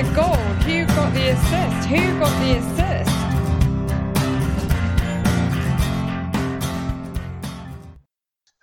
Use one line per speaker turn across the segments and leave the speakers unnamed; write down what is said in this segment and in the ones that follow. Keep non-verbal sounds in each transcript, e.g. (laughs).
Goal. Who got the assist? Who got the assist?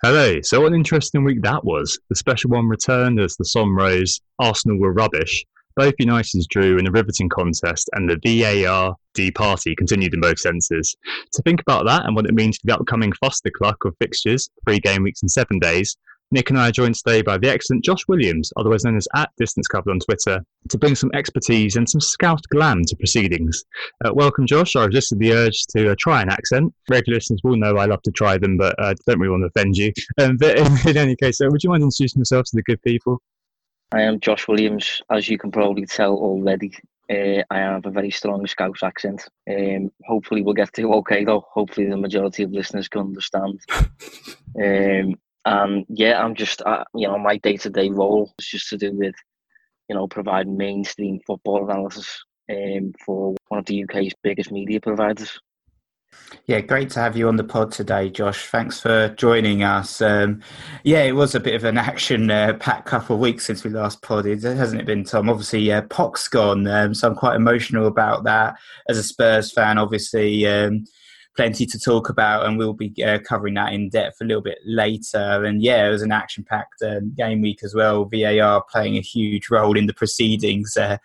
Hello. So, what an interesting week that was. The special one returned as the sun rose. Arsenal were rubbish. Both Uniteds drew in a riveting contest, and the VAR party continued in both senses. To think about that and what it means for the upcoming Foster cluck of fixtures, three game weeks in seven days, Nick and I are joined today by the excellent Josh Williams, otherwise known as at Distance Covered on Twitter, to bring some expertise and some scout glam to proceedings. Uh, welcome, Josh. I resisted the urge to uh, try an accent. Regular listeners will know I love to try them, but I uh, don't really want to offend you. Um, but in, (laughs) in, any case, uh, would you mind introducing yourself to the good people?
I am Josh Williams, as you can probably tell already. Uh, I have a very strong Scouse accent. Um, hopefully, we'll get to okay though. Hopefully, the majority of listeners can understand. (laughs) Um, and yeah, I'm just, uh, you know, my day to day role is just to do with, you know, providing mainstream football analysis um, for one of the UK's biggest media providers.
Yeah, great to have you on the pod today, Josh. Thanks for joining us. Um, yeah, it was a bit of an action-packed uh, couple of weeks since we last podded, hasn't it been, Tom? Obviously, uh, Poch's gone, um, so I'm quite emotional about that. As a Spurs fan, obviously, um, plenty to talk about, and we'll be uh, covering that in depth a little bit later. And yeah, it was an action packed um, game week as well. VAR playing a huge role in the proceedings. Uh,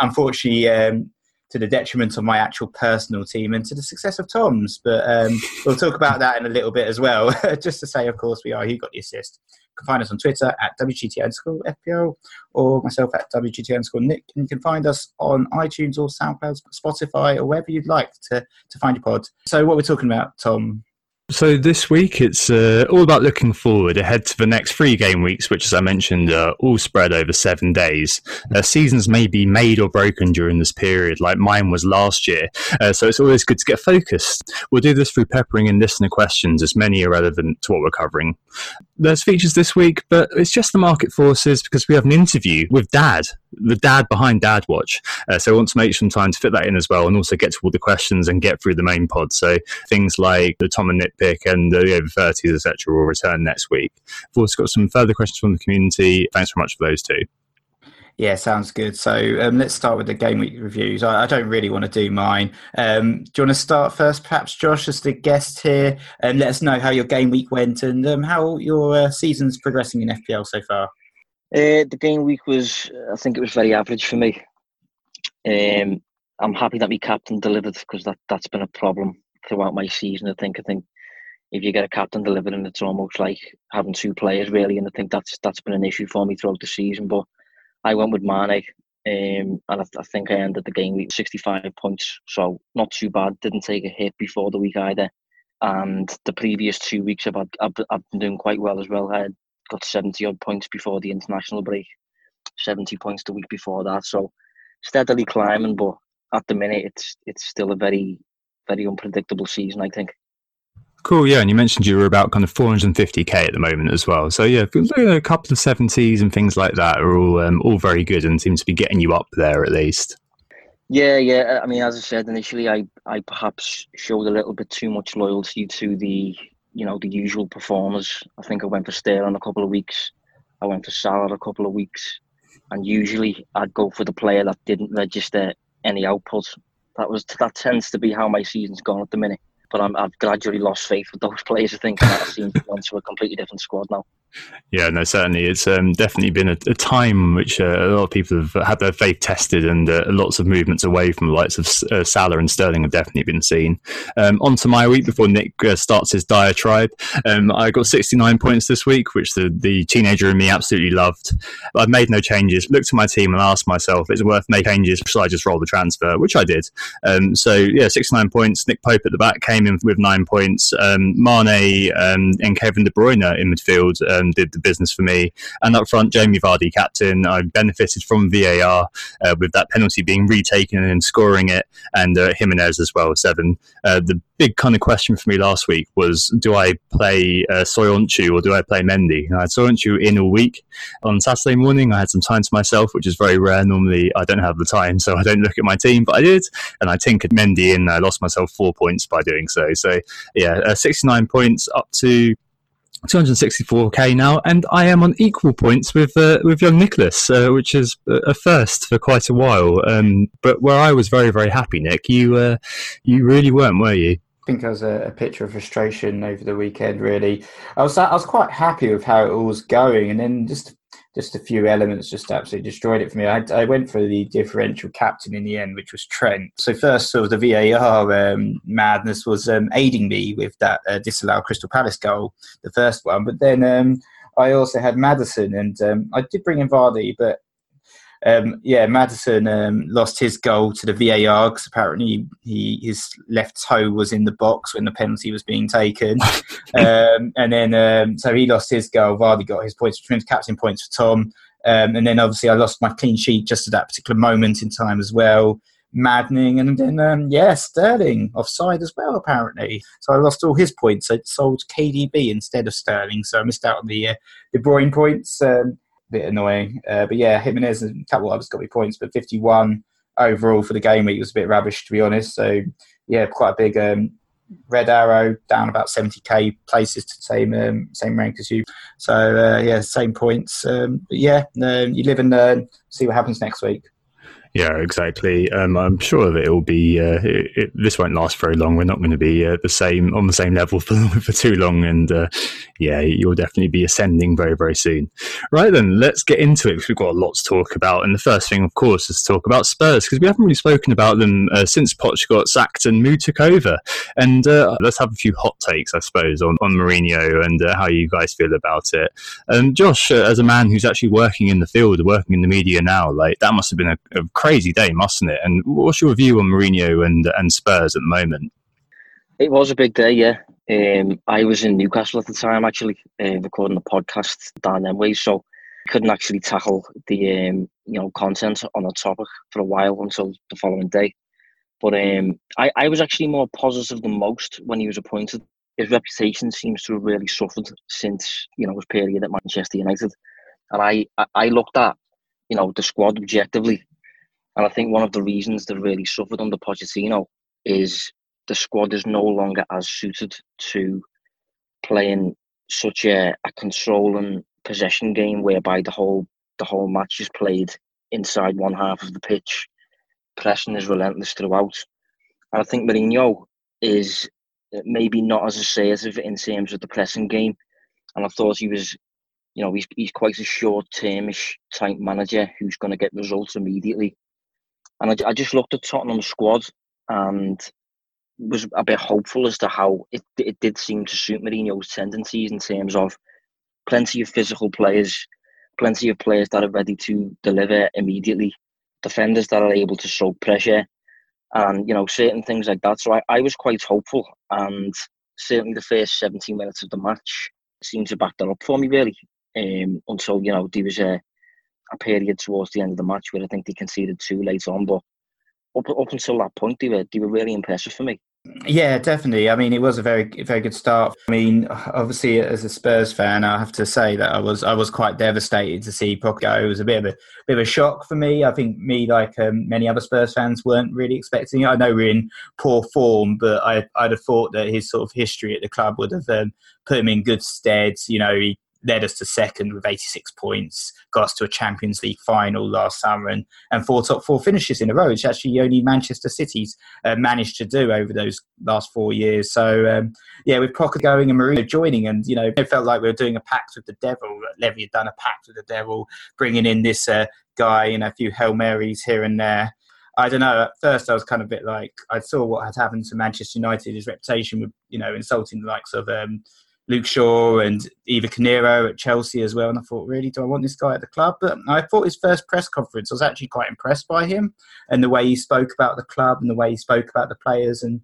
unfortunately, um, to the detriment of my actual personal team and to the success of Tom's. But um, we'll talk about that in a little bit as well. (laughs) Just to say, of course, we are. He got the assist can find us on Twitter at WGT underscore FPL or myself at WGT underscore Nick. And you can find us on iTunes or SoundCloud, Spotify, or wherever you'd like to, to find your pod. So, what we're talking about, Tom,
so this week it's uh, all about looking forward ahead to the next three game weeks, which, as I mentioned, are all spread over seven days. Uh, seasons may be made or broken during this period, like mine was last year. Uh, so it's always good to get focused. We'll do this through peppering in listener questions, as many are relevant to what we're covering. There's features this week, but it's just the market forces because we have an interview with Dad, the dad behind Dad Watch. Uh, so I want to make some time to fit that in as well, and also get to all the questions and get through the main pod. So things like the Tom and Nitpick and the over 30s, etc., will return next week. We've also got some further questions from the community. Thanks very much for those too.
Yeah, sounds good. So um, let's start with the game week reviews. I, I don't really want to do mine. Um, do you want to start first, perhaps, Josh, as the guest here, and let us know how your game week went and um, how your uh, season's progressing in FPL so far?
Uh, the game week was, I think it was very average for me. Um, I'm happy that my captain delivered because that, that's been a problem throughout my season. I think I think if you get a captain delivering, it's almost like having two players really, and I think that's that's been an issue for me throughout the season. But I went with Mane, um, and I, I, think I ended the game with 65 points, so not too bad. Didn't take a hit before the week either, and the previous two weeks I've had, I've, I've been doing quite well as well. I had got 70 odd points before the international break, 70 points the week before that. So steadily climbing, but at the minute it's it's still a very very unpredictable season. I think.
Cool, yeah, and you mentioned you were about kind of 450k at the moment as well. So yeah, a couple of 70s and things like that are all um, all very good and seem to be getting you up there at least.
Yeah, yeah. I mean, as I said initially, I I perhaps showed a little bit too much loyalty to the you know the usual performers. I think I went for Sterling a couple of weeks. I went for Salah a couple of weeks, and usually I'd go for the player that didn't register any output. That was that tends to be how my season's gone at the minute but i have gradually lost faith with those (laughs) players. I think that seems to be onto a completely different squad now.
Yeah, no, certainly. It's um, definitely been a, a time which uh, a lot of people have had their faith tested, and uh, lots of movements away from the likes of uh, Salah and Sterling have definitely been seen. Um, on to my week before Nick uh, starts his diatribe. Um, I got 69 points this week, which the, the teenager in me absolutely loved. I've made no changes. Looked at my team and asked myself, is it worth making changes? Should I just roll the transfer? Which I did. Um, so, yeah, 69 points. Nick Pope at the back came in with nine points. Um, Mane um, and Kevin De Bruyne in midfield um, did the business for me. And up front, Jamie Vardy, captain. I benefited from VAR uh, with that penalty being retaken and scoring it, and uh, Jimenez as well, seven. Uh, the big kind of question for me last week was do I play uh, Soyuncu or do I play Mendy? I had Soyuncu in all week. On Saturday morning, I had some time to myself, which is very rare. Normally, I don't have the time, so I don't look at my team, but I did. And I tinkered Mendy in. I lost myself four points by doing so. So, yeah, uh, 69 points up to 264k now, and I am on equal points with uh, with young Nicholas, uh, which is a first for quite a while. Um, but where I was very very happy, Nick, you uh, you really weren't, were you?
I think I was a, a, picture of frustration over the weekend. Really, I was I was quite happy with how it all was going, and then just just a few elements just absolutely destroyed it for me. I, I, went for the differential captain in the end, which was Trent. So first, sort of the VAR um, madness was um, aiding me with that uh, disallowed Crystal Palace goal, the first one. But then um, I also had Maddison, and um, I did bring in Vardy, but um, yeah, Maddison um, lost his goal to the VAR because apparently he, his left toe was in the box when the penalty was being taken, (laughs) um, and then um, so he lost his goal. Vardy got his points, for captain points for Tom, um, and then obviously I lost my clean sheet just at that particular moment in time as well. Maddening, and then um, yeah, Sterling offside as well apparently. So I lost all his points. I sold KDB instead of Sterling, so I missed out on the uh, De Bruyne points. Um, bit annoying. Uh, but yeah, Jimenez and others got me points, but 51 overall for the game week was a bit rubbish to be honest. So yeah, quite a big um, red arrow down about 70k places to same um, same rank as you. So uh, yeah, same points. Um, but yeah, um, you live and learn. See what happens next week.
Yeah, exactly. Um, I'm sure that it will be. Uh, it, it, this won't last very long. We're not going to be uh, the same on the same level (laughs) for for too long, and uh, yeah, you'll definitely be ascending very very soon. Right then, let's get into it because we've got a lot to talk about. And the first thing, of course, is to talk about Spurs because we haven't really spoken about them uh, since Poch got sacked and Mou took over. And uh, let's have a few hot takes, I suppose, on on Mourinho and uh, how you guys feel about it. Um, Josh, as a man who's actually working in the field, working in the media now, like that must have been a, a crazy day, mustn't it? And what's your view on Mourinho and and Spurs at the moment?
It was a big day, yeah. Um, I was in Newcastle at the time, actually, uh, recording the podcast down them ways, so couldn't actually tackle the um, you know content on the topic for a while until the following day. But um, I, I was actually more positive than most when he was appointed. His reputation seems to have really suffered since you know his period at Manchester United, and I I looked at you know the squad objectively and I think one of the reasons they really suffered under Pochettino is the squad is no longer as suited to playing such a, a controlling possession game whereby the whole the whole match is played inside one half of the pitch. Pressing is relentless throughout. And I think Mourinho is uh, maybe not as assertive in terms of the pressing game. And I thought he was, you know, he's, he's quite a short termish type manager who's going to get results immediately. And I, I just looked at Tottenham's squad and was a bit hopeful as to how it, it did seem to suit Mourinho's tendencies in terms of plenty of physical players, plenty of players that are ready to deliver immediately, defenders that are able to soak pressure, and you know certain things like that. So I, I was quite hopeful, and certainly the first 17 minutes of the match seemed to back that up for me really. Um, until you know there was a a period towards the end of the match where I think they conceded two late on, but up up until that point, they were they were really impressive for me.
Yeah, definitely. I mean, it was a very very good start. I mean, obviously, as a Spurs fan, I have to say that I was I was quite devastated to see Poch go. It was a bit of a bit of a shock for me. I think me, like um, many other Spurs fans, weren't really expecting it. I know we're in poor form, but I I'd have thought that his sort of history at the club would have um, put him in good stead. You know, he led us to second with 86 points, got us to a Champions League final last summer, and, and four top four finishes in a row, which actually only Manchester City's uh, managed to do over those last four years. So, um, yeah, with Pocket going and Mourinho joining, and, you know, it felt like we were doing a pact with the devil. Levy had done a pact with the devil, bringing in this uh, guy and a few Hail Marys here and there. I don't know. At first, I was kind of a bit like I saw what had happened to Manchester United. His reputation with you know insulting the likes of um, Luke Shaw and Eva Carneiro at Chelsea as well. And I thought, really, do I want this guy at the club? But I thought his first press conference, I was actually quite impressed by him and the way he spoke about the club and the way he spoke about the players. And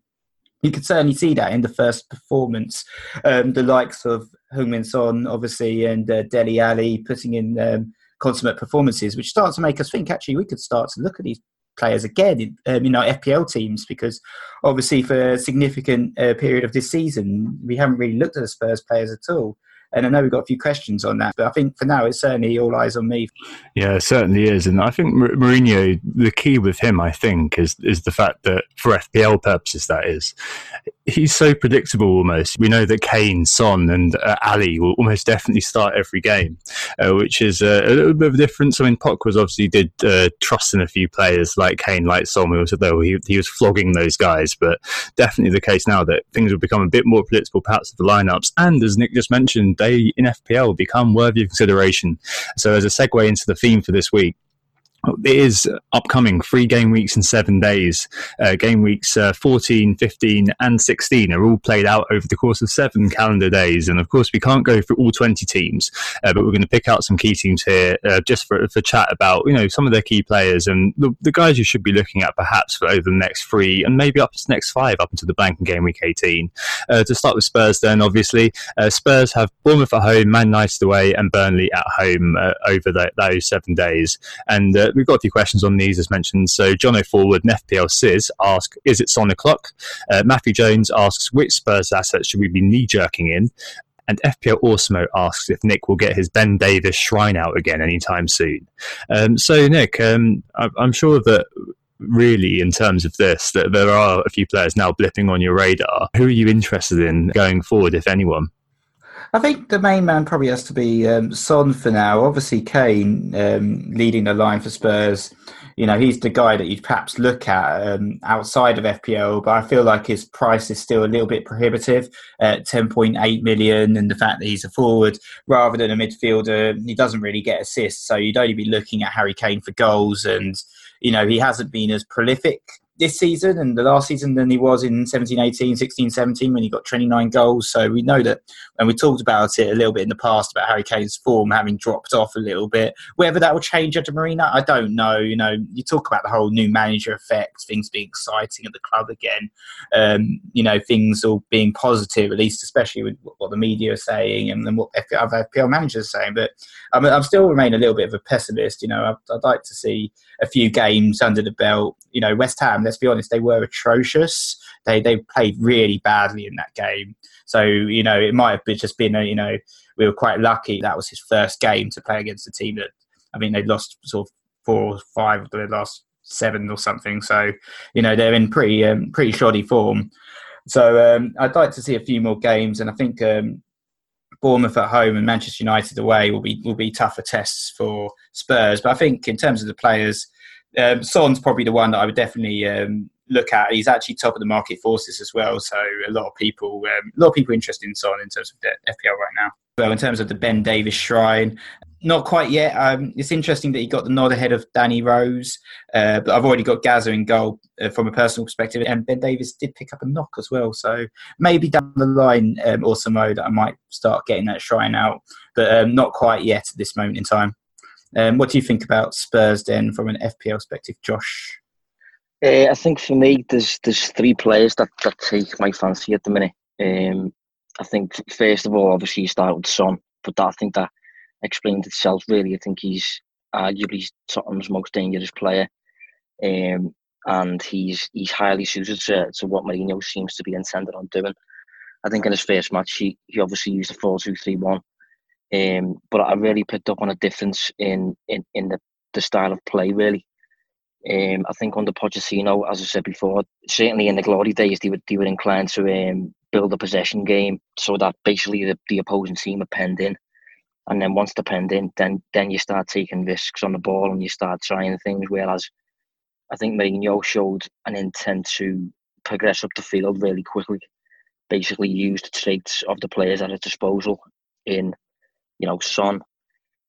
you could certainly see that in the first performance. Um, the likes of Heung-min Son, obviously, and uh, Dele Alli putting in um, consummate performances, which starts to make us think actually we could start to look at these players again in um, you know FPL teams because obviously for a significant uh, period of this season we haven't really looked at the Spurs players at all. And I know we've got a few questions on that, but I think for now it's certainly all eyes on me.
Yeah, it certainly is. And I think Mourinho, the key with him, I think, is is the fact that for FPL purposes, that is, he's so predictable almost. We know that Kane, Son, and uh, Alli will almost definitely start every game, uh, which is uh, a little bit of a difference. I mean, Poch was obviously did uh, trust in a few players like Kane, like Son. We though he, he was flogging those guys, but definitely the case now that things will become a bit more predictable, perhaps, of the lineups. And as Nick just mentioned, they in FPL become worthy of consideration. So, as a segue into the theme for this week, it is upcoming three game weeks in seven days. Uh, game weeks uh, 14, 15, and 16 are all played out over the course of seven calendar days. And of course, we can't go through all 20 teams, uh, but we're going to pick out some key teams here uh, just for, for chat about you know some of their key players and the, the, guys you should be looking at perhaps for over the next three and maybe up to the next five up into the bank in game week 18. Uh, to start with Spurs, then obviously uh, Spurs have Bournemouth at home, Man United away, and Burnley at home over the, those seven days. And we've got a few questions on these as mentioned. So John O'Forward and FPL Sis ask, is it Son o'clock? Uh, Matthew Jones asks, which Spurs assets should we be knee jerking in? And FPL Awesome asks if Nick will get his Ben Davies shrine out again anytime soon. Um, so Nick, um, I'm sure that really in terms of this that there are a few players now blipping on your radar. Who are you interested in going forward, if anyone?
I think the main man probably has to be um, Son for now. Obviously, Kane um, leading the line for Spurs. You know, he's the guy that you'd perhaps look at um, outside of FPL, but I feel like his price is still a little bit prohibitive at 10.8 million. And the fact that he's a forward rather than a midfielder, he doesn't really get assists. So you'd only be looking at Harry Kane for goals. And, you know, he hasn't been as prolific this season and the last season than he was in 17 18 16 17 when he got 29 goals. So we know that and we talked about it a little bit in the past about Harry Kane's form having dropped off a little bit whether that will change under Mourinho I don't know. You know you talk about the whole new manager effect things being exciting at the club again um, you know things all being positive at least especially with what the media are saying and, then what other FPL managers are saying. But I'm, I'm still remain a little bit of a pessimist you know. I'd, I'd like to see a few games under the belt. You know West Ham let's be honest, they were atrocious. They they played really badly in that game. So you know, it might have just been a, you know we were quite lucky that was his first game to play against a team that I mean they'd lost sort of four or five of their last seven or something. So you know they're in pretty um, pretty shoddy form. So um, I'd like to see a few more games, and I think um, Bournemouth at home and Manchester United away will be will be tougher tests for Spurs. But I think in terms of the players, um, Son's probably the one that I would definitely um, look at. He's actually top of the market forces as well, so a lot of people, um, a lot of people interested in Son in terms of the FPL right now. Well, in terms of the Ben Davies shrine, not quite yet. Um, it's interesting that he got the nod ahead of Danny Rose, uh, but I've already got Gazza in goal uh, from a personal perspective, and Ben Davies did pick up a knock as well. So maybe down the line, um, also that I might start getting that shrine out, but um, not quite yet at this moment in time. Um, what do you think about Spurs then from an FPL perspective, Josh?
Uh, I think for me, there's there's three players that, that take my fancy at the minute. Um, I think first of all, obviously, you start with Son, but that, I think that explains itself really. I think he's arguably Tottenham's most dangerous player, um, and he's he's highly suited to, to what Mourinho seems to be intended on doing. I think in his first match, he, he obviously used a 4 2 3 1 um, but I really picked up on a difference in in, in the, the style of play, really. Um, I think under Pochettino, as I said before, certainly in the glory days, they were, they were inclined to um, build a possession game so that basically the, the opposing team are penned in. And then once they're penned in, then, then you start taking risks on the ball and you start trying things. Whereas I think Mourinho showed an intent to progress up the field really quickly, basically use the traits of the players at his disposal in you know, Son,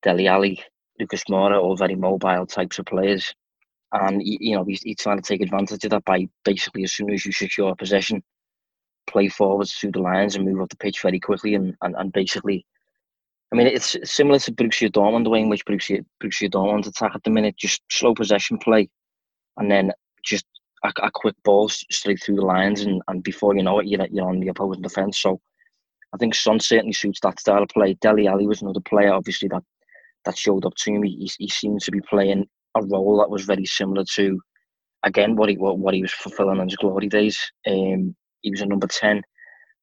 Dele Alli, Lucas Moura, all very mobile types of players. And, you know, he's, he's trying to take advantage of that by basically as soon as you secure possession, play forwards through the lines and move up the pitch very quickly and, and, and basically I mean, it's similar to Borussia Dortmund, the way in which Borussia, Borussia Dortmund attack at the minute, just slow possession play, and then just a, a quick ball straight through the lines, and, and before you know it, you're, you're on the opposing defence. So I think Son certainly suits that style of play. Dele Alli was another player, obviously that that showed up to me. He, he seemed to be playing a role that was very similar to, again, what he what, what he was fulfilling in his glory days. Um, he was a number ten,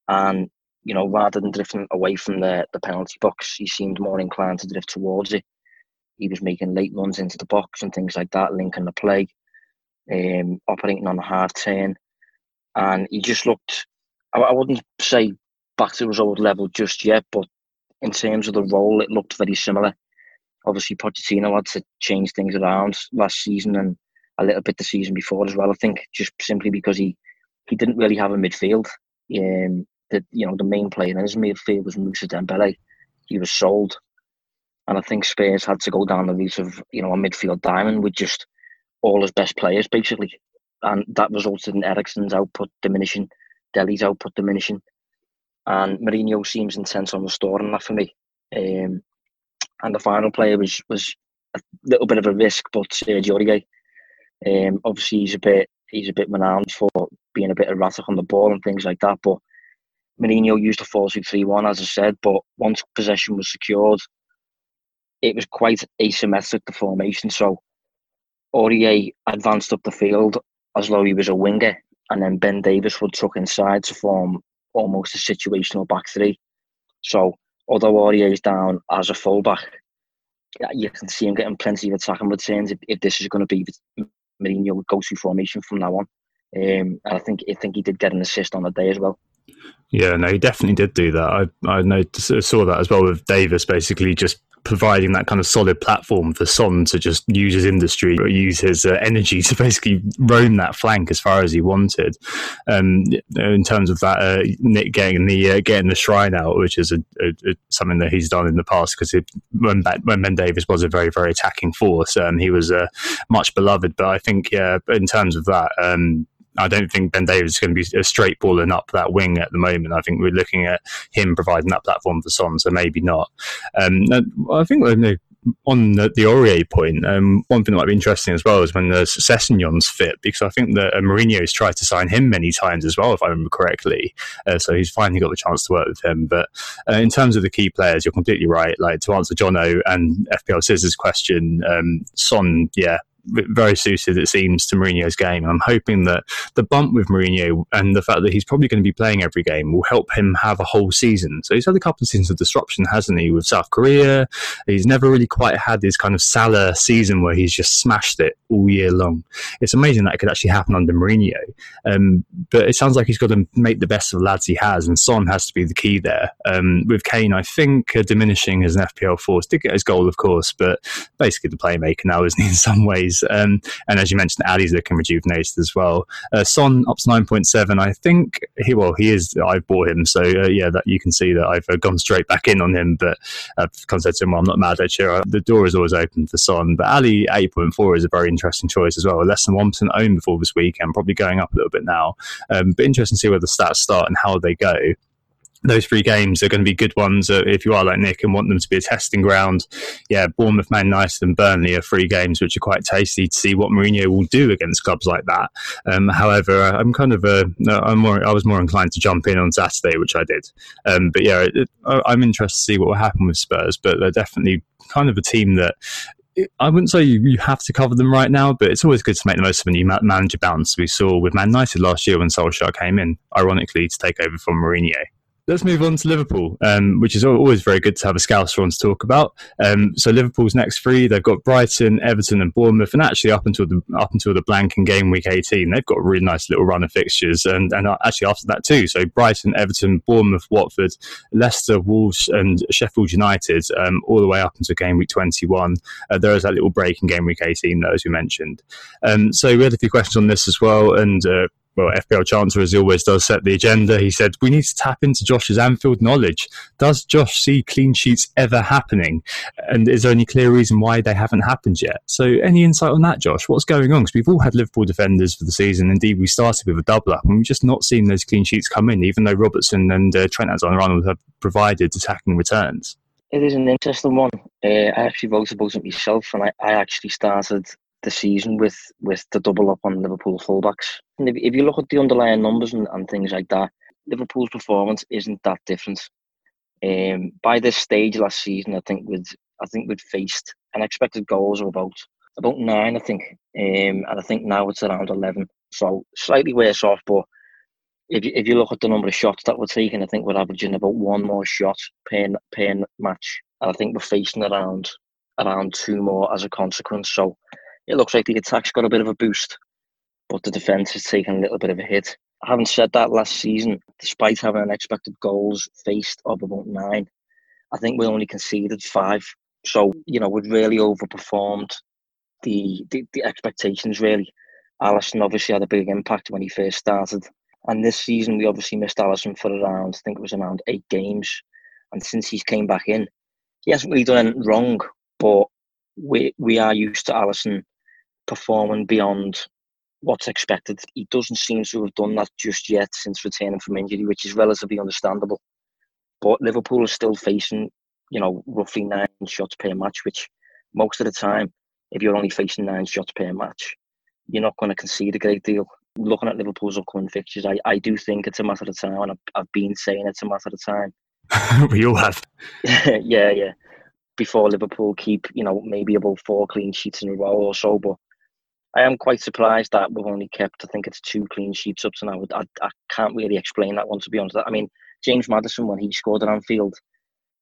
and you know, rather than drifting away from the the penalty box, he seemed more inclined to drift towards it. He was making late runs into the box and things like that, linking the play, um, operating on a half turn, and he just looked. I wouldn't say back to his old level just yet, but in terms of the role, it looked very similar. Obviously, Pochettino had to change things around last season and a little bit the season before as well. I think just simply because he he didn't really have a midfield. Um, that you know the main player in his midfield was Moussa Dembele. He was sold, and I think Spurs had to go down the route of you know a midfield diamond with just all his best players basically, and that resulted in Eriksen's output diminishing, Dele's output diminishing, and Mourinho seems intent on restoring that for me. Um, and the final player was was a little bit of a risk, but Sergio Aurier. Um, obviously, he's a bit he's a bit renowned for being a bit erratic on the ball and things like that. But Mourinho used a 4 2 3 1, as I said. But once possession was secured, it was quite asymmetric, the formation. So Aurier advanced up the field as though he was a winger, and then Ben Davies would tuck inside to form almost a situational back three. So although Aurier is down as a fullback, you can see him getting plenty of attacking returns if, if this is going to be Mourinho go-to formation from now on. Um, and I think I think he did get an assist on the day as well.
Yeah, no, he definitely did do that. I I noticed, saw that as well with Davies basically just providing that kind of solid platform for Son to just use his industry or use his uh, energy to basically roam that flank as far as he wanted. Um, in terms of that, uh, Nick getting the uh, getting the shrine out, which is a, a, a, something that he's done in the past because when when Ben Davies was a very very attacking force, um, he was uh, much beloved. But I think yeah, in terms of that. Um, I don't think Ben Davies is going to be a straight balling up that wing at the moment. I think we're looking at him providing that platform for Son, so maybe not. Um, I think you know, on the, the Aurier point, um, one thing that might be interesting as well is when the Sessegnon's fit, because I think that uh, Mourinho's tried to sign him many times as well, if I remember correctly. Uh, so he's finally got the chance to work with him. But uh, in terms of the key players, you're completely right. Like to answer Jono and FPL Scissors question, um, Son, yeah, very suited, it seems, to Mourinho's game. I'm hoping that the bump with Mourinho and the fact that he's probably going to be playing every game will help him have a whole season. So he's had a couple of seasons of disruption, hasn't he, with South Korea? He's never really quite had this kind of Salah season where he's just smashed it all year long. It's amazing that it could actually happen under Mourinho. Um, but it sounds like he's got to make the best of the lads he has, and Son has to be the key there. Um, with Kane, I think uh, diminishing as an FPL force did get his goal, of course, but basically the playmaker now, isn't he, in some ways? Um, and as you mentioned, Alli's looking rejuvenated as well. Uh, Son up to 9.7. I think he, well, he is, I've bought him. So uh, yeah, that you can see that I've uh, gone straight back in on him. But I've kind of said to him, well, I'm not mad at you. The door is always open for Son. But Ali 8.4 is a very interesting choice as well. Less than 1% owned before this weekend, probably going up a little bit now. Um, but interesting to see where the stats start and how they go those three games are going to be good ones uh, if you are like Nick and want them to be a testing ground. Yeah, Bournemouth, Man United, and Burnley are three games which are quite tasty to see what Mourinho will do against clubs like that. Um, however, I'm kind of uh, I'm more I was more inclined to jump in on Saturday, which I did. Um, but yeah, it, I'm interested to see what will happen with Spurs, but they're definitely kind of a team that I wouldn't say you, you, have to cover them right now, but it's always good to make the most of a new manager bounce. We saw with Man United last year when Solskjaer came in, ironically, to take over from Mourinho let's move on to Liverpool, um, which is always very good to have a Scouser on to talk about. Um, so Liverpool's next three, they've got Brighton, Everton, and Bournemouth, and actually up until the up until the blank in game week 18, they've got a really nice little run of fixtures, and and actually after that too. So Brighton, Everton, Bournemouth, Watford, Leicester, Wolves, and Sheffield United, um, all the way up until game week 21. Uh, there is that little break in game week 18, though, as we mentioned. Um, so we had a few questions on this as well, and uh, well, FPL Chancellor, as he always does, set the agenda. He said, We need to tap into Josh's Anfield knowledge. Does Josh see clean sheets ever happening? And is there any clear reason why they haven't happened yet? So, any insight on that, Josh? What's going on? Because we've all had Liverpool defenders for the season. Indeed, we started with a double up, and we've just not seen those clean sheets come in, even though Robertson and uh, Trent Alexander-Arnold have provided attacking returns.
It is an interesting one. Uh, I actually wrote about it myself, and I, I actually started the season with with the double up on Liverpool fullbacks. And if, if you look at the underlying numbers and, and things like that, Liverpool's performance isn't that different Um, by this stage last season, I think we'd I think we'd faced unexpected goals of about about nine, I think, um, and I think now it's around eleven. So slightly worse off, but if you, if you look at the number of shots that we're taking, I think we're averaging about one more shot per per match, and I think we're facing around around two more as a consequence. So it looks like the attack's got a bit of a boost, but the defence has taken a little bit of a hit. Having said that, last season, despite having unexpected goals faced of about nine, I think we only conceded five. So, you know, we'd really overperformed the, the, the expectations, really. Alisson obviously had a big impact when he first started. And this season, we obviously missed Alisson for around, I think it was around eight games. And since he's came back in, he hasn't really done anything wrong, but we we are used to Alisson performing beyond what's expected. He doesn't seem to have done that just yet since returning from injury, which is relatively understandable. But Liverpool is still facing, you know, roughly nine shots per match, which most of the time, if you're only facing nine shots per match, you're not going to concede a great deal. Looking at Liverpool's upcoming fixtures, I, I do think it's a matter of time, and I've, I've been saying it's a matter of time. (laughs)
we all have. (laughs)
yeah, yeah. Before Liverpool keep, you know, maybe about four clean sheets in a row or so, but I am quite surprised that we've only kept, I think it's two clean sheets up to now. I, I can't really explain that one, to be honest. I mean, James Maddison, when he scored at Anfield,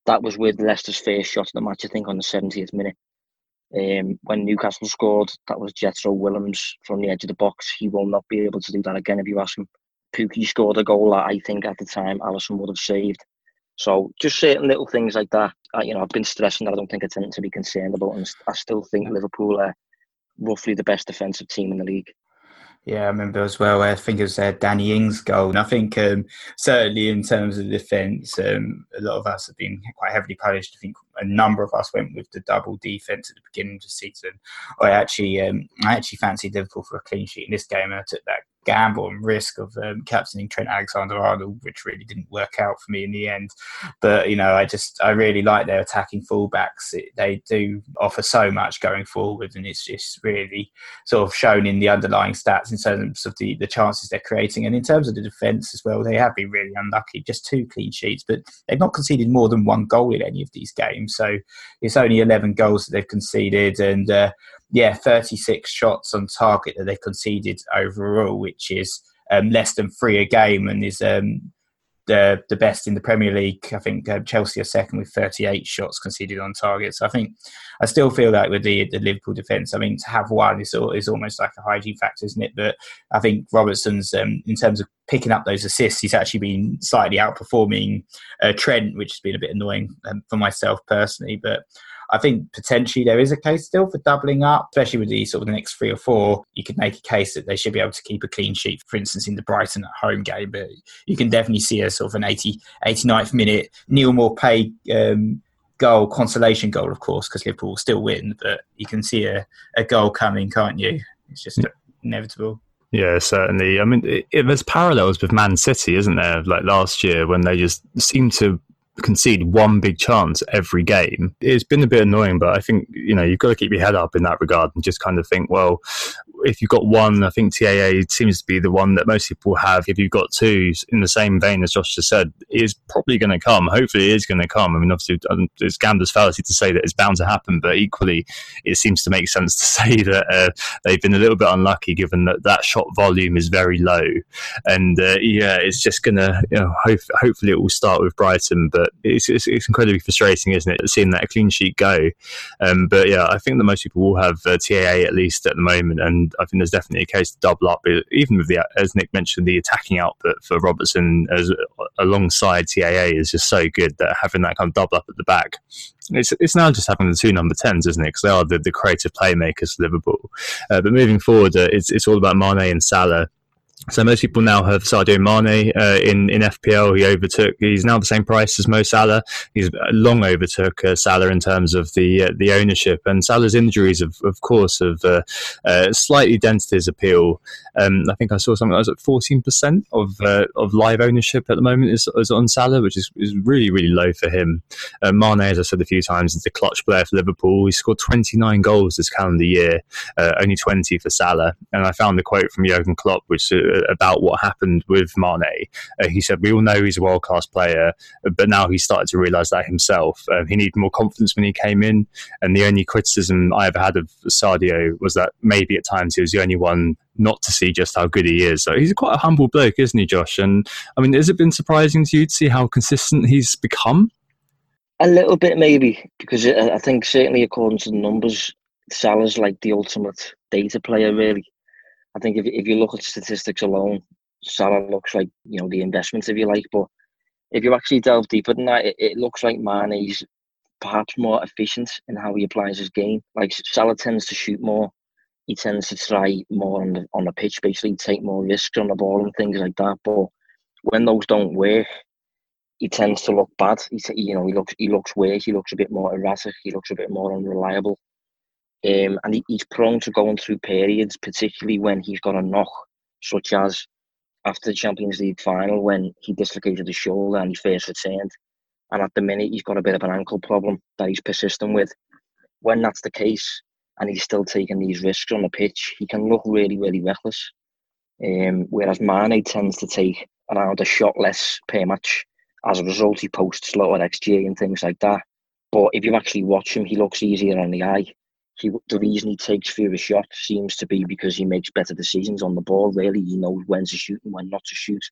that was with Leicester's first shot of the match, I think, on the 70th minute. Um, when Newcastle scored, that was Jetro Willems from the edge of the box. He will not be able to do that again if you ask him. Pukki scored a goal that I think at the time Alisson would have saved. So just certain little things like that. I, you know, I've been stressing that I don't think it's anything to be concerned about, and I still think Liverpool are roughly the best defensive team in the league.
Yeah, I remember as well. I think it was uh, Danny Ings' goal, and I think um, certainly in terms of defence, um, a lot of us have been quite heavily punished. I think a number of us went with the double defence at the beginning of the season. I actually, um, I actually fancied Liverpool for a clean sheet in this game, and I took that gamble and risk of um, captaining Trent Alexander-Arnold, which really didn't work out for me in the end. But you know, I just I really like their attacking fullbacks. It, they do offer so much going forward, and it's just really sort of shown in the underlying stats in terms of the the chances they're creating, and in terms of the defence as well. They have been really unlucky, just two clean sheets, but they've not conceded more than one goal in any of these games. So it's only 11 goals that they've conceded, and uh, yeah, 36 shots on target that they conceded overall, which is um, less than three a game and is um, the the best in the Premier League. I think uh, Chelsea are second with 38 shots conceded on target. So I think I still feel like with the the Liverpool defence, I mean, to have one is, is almost like a hygiene factor, isn't it? But I think Robertson's um, in terms of picking up those assists, he's actually been slightly outperforming uh, Trent, which has been a bit annoying um, for myself personally. But I think potentially there is a case still for doubling up, especially with the sort of the next three or four. You could make a case that they should be able to keep a clean sheet, for instance, in the Brighton at home game. But you can definitely see a sort of an 80, 89th minute Neal Maupay um, goal, consolation goal, of course, because Liverpool will still win. But you can see a, a goal coming, can't you? It's just inevitable.
Yeah, certainly. I mean, it, it, there's parallels with Man City, isn't there? Like last year when they just seemed to concede one big chance every game. It's been a bit annoying, but I think you know you've got to keep your head up in that regard and just kind of think, well, if you've got one, I think TAA seems to be the one that most people have. If you've got two, in the same vein as Josh just said, is probably going to come. Hopefully, it is going to come. I mean, obviously, um, it's gambler's fallacy to say that it's bound to happen, but equally, it seems to make sense to (laughs) say that uh, they've been a little bit unlucky given that that shot volume is very low. And uh, yeah, it's just going to, you know, hope, hopefully, it will start with Brighton, but it's, it's, it's, incredibly frustrating, isn't it, seeing that clean sheet go. Um, but yeah, I think that most people will have uh, TAA at least at the moment, and I think there's definitely a case to double up, even with the, as Nick mentioned, the attacking output for Robertson as alongside TAA is just so good that having that kind of double up at the back, it's it's now just having the two number tens, isn't it? Because they are the, the creative playmakers for Liverpool. Uh, but moving forward, uh, it's it's all about Mane and Salah. So most people now have Sadio Mane uh, in in FPL. He overtook. He's now the same price as Mo Salah. He's long overtook uh, Salah in terms of the uh, the ownership. And Salah's injuries, of of course, have uh, uh, slightly dented his appeal. Um, I think I saw something that was at fourteen percent of uh, of live ownership at the moment is, is, on Salah, which is, is really really low for him. Mane, as I said a few times, is the clutch player for Liverpool. He scored twenty nine goals this calendar year, only twenty for Salah. And I found the quote from Jurgen Klopp, which about what happened with Mane. Uh, he said, "We all know he's a world class player, but now he's started to realise that himself. Um, he needed more confidence when he came in, and the only criticism I ever had of Sadio was that maybe at times he was the only one." Not to see just how good he is. So he's quite a humble bloke, isn't he, Josh? And I mean, has it been surprising to you to see how consistent he's become?
A little bit, maybe, because I think certainly according to the numbers, Salah's like the ultimate data player, really. I think if if you look at statistics alone, Salah looks like you know the investments, if you like. But if you actually delve deeper than that, it, it looks like Mane's perhaps more efficient in how he applies his game. Like Salah tends to shoot more. He tends to try more on the on the pitch, basically take more risks on the ball and things like that. But when those don't work, he tends to look bad. He you know he looks he looks weak. He looks a bit more erratic. He looks a bit more unreliable. Um, and he, he's prone to going through periods, particularly when he's got a knock, such as after the Champions League final when he dislocated his shoulder and he first returned. And at the minute, he's got a bit of an ankle problem that he's persistent with. When that's the case, and he's still taking these risks on the pitch, he can look really, really reckless. Um, whereas Mane tends to take around a shot less per match. As a result, he posts lower XG and things like that. But if you actually watch him, he looks easier on the eye he the reason he takes fewer shots seems to be because he makes better decisions on the ball. Really, he knows when to shoot and when not to shoot,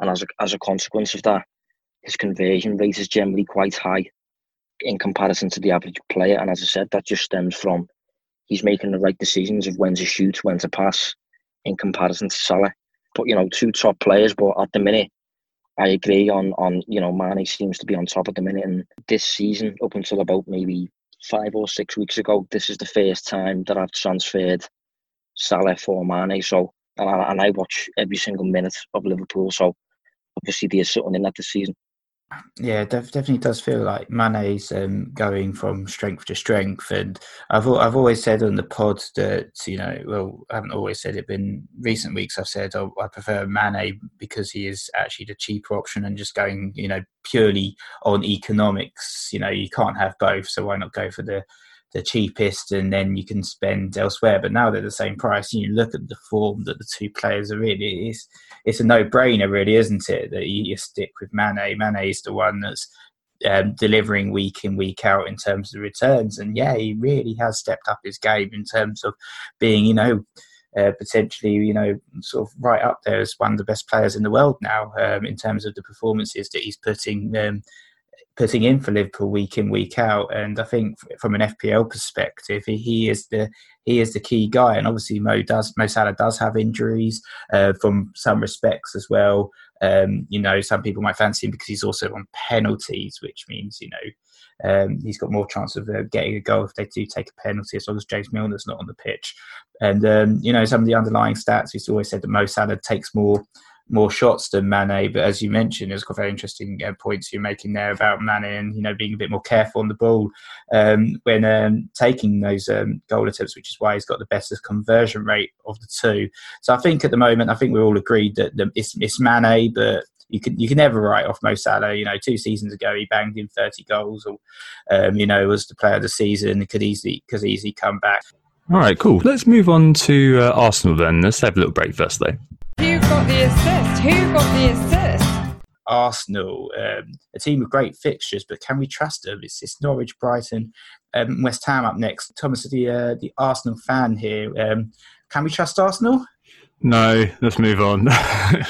and as a as a consequence of that, his conversion rate is generally quite high in comparison to the average player. And as I said, that just stems from he's making the right decisions of when to shoot, when to pass, in comparison to Salah. But you know, two top players. But at the minute, I agree on on you know Mane seems to be on top at the minute, and this season up until about maybe five or six weeks ago, this is the first time that I've transferred Salah for Mane. So, and I, and I watch every single minute of Liverpool. So, obviously, there's something in that this season.
Yeah, def- definitely does feel like Mane's um, going from strength to strength, and I've I've always said on the pod that you know, well, I haven't always said it, but in recent weeks I've said oh, I prefer Mane because he is actually the cheaper option, and just going you know purely on economics, you know, you can't have both, so why not go for the the cheapest and then you can spend elsewhere. But now they're the same price, and you look at the form that the two players are in, it's, it's a no brainer, really, isn't it? That you, you, stick with Mane. Mane is the one that's um, delivering week in, week out in terms of returns. And yeah, he really has stepped up his game in terms of being, you know, uh, potentially, you know, sort of right up there as one of the best players in the world now um, in terms of the performances that he's putting um, putting in for Liverpool week in week out. And I think from an FPL perspective, he is the he is the key guy. And obviously, Mo does Mo Salah does have injuries uh, from some respects as well. Um, you know, some people might fancy him because he's also on penalties, which means you know. Um, he's got more chance of uh, getting a goal if they do take a penalty, as long as James Milner's not on the pitch. And um, you know, some of the underlying stats, he's always said that Mo Salah takes more more shots than Mane. But as you mentioned, it's got very interesting uh, points you're making there about Mane and you know being a bit more careful on the ball um, when um, taking those um, goal attempts, which is why he's got the best conversion rate of the two. So I think at the moment, I think we're all agreed that the, it's, it's Mane, but you can you can never write off Mo Salah. You know, two seasons ago he banged in 30 goals, or um, you know was the player of the season. Could easily could easily come back.
All right, cool. Let's move on to uh, Arsenal then. Let's have a little break first, though.
Who got the assist? Who got the assist?
Arsenal, um, a team with great fixtures, but can we trust them? It's, it's Norwich, Brighton, um, West Ham up next. Thomas, the uh, the Arsenal fan here. Um, can we trust Arsenal?
No, let's move on. (laughs)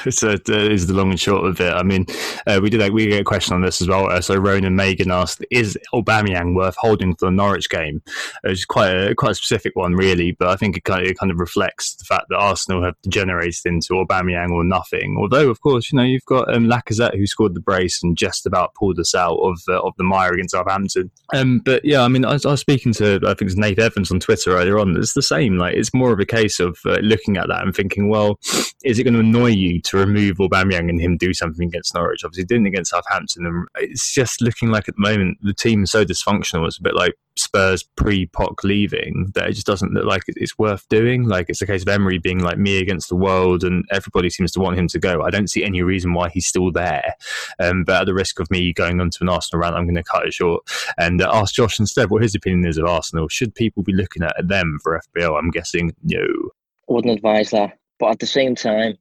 it's a, is the long and short of it. I mean, uh, we did we get a question on this as well. Uh, so Ronan Megan asked, "Is Aubameyang worth holding for the Norwich game?" It's uh, quite a quite a specific one, really, but I think it kind of, it kind of reflects the fact that Arsenal have degenerated into Aubameyang or nothing. Although, of course, you know you've got um, Lacazette who scored the brace and just about pulled us out of uh, of the mire against Southampton. Um, but yeah, I mean, I, I, was speaking to I think it's Nate Evans on Twitter earlier on. It's the same. Like it's more of a case of uh, looking at that and thinking thinking, well, is it going to annoy you to remove Aubameyang and him do something against Norwich? Obviously, didn't against Southampton, and it's just looking like at the moment the team is so dysfunctional. It's a bit like Spurs pre Poch leaving that it just doesn't look like it's worth doing. Like it's a case of Emery being like me against the world, and everybody seems to want him to go. I don't see any reason why he's still there. Um, but at the risk of me going on to an Arsenal rant, I'm going to cut it short and uh, ask Josh instead what his opinion is of Arsenal. Should people be looking at them for FPL? I'm guessing no.
I wouldn't advise that. But at the same time,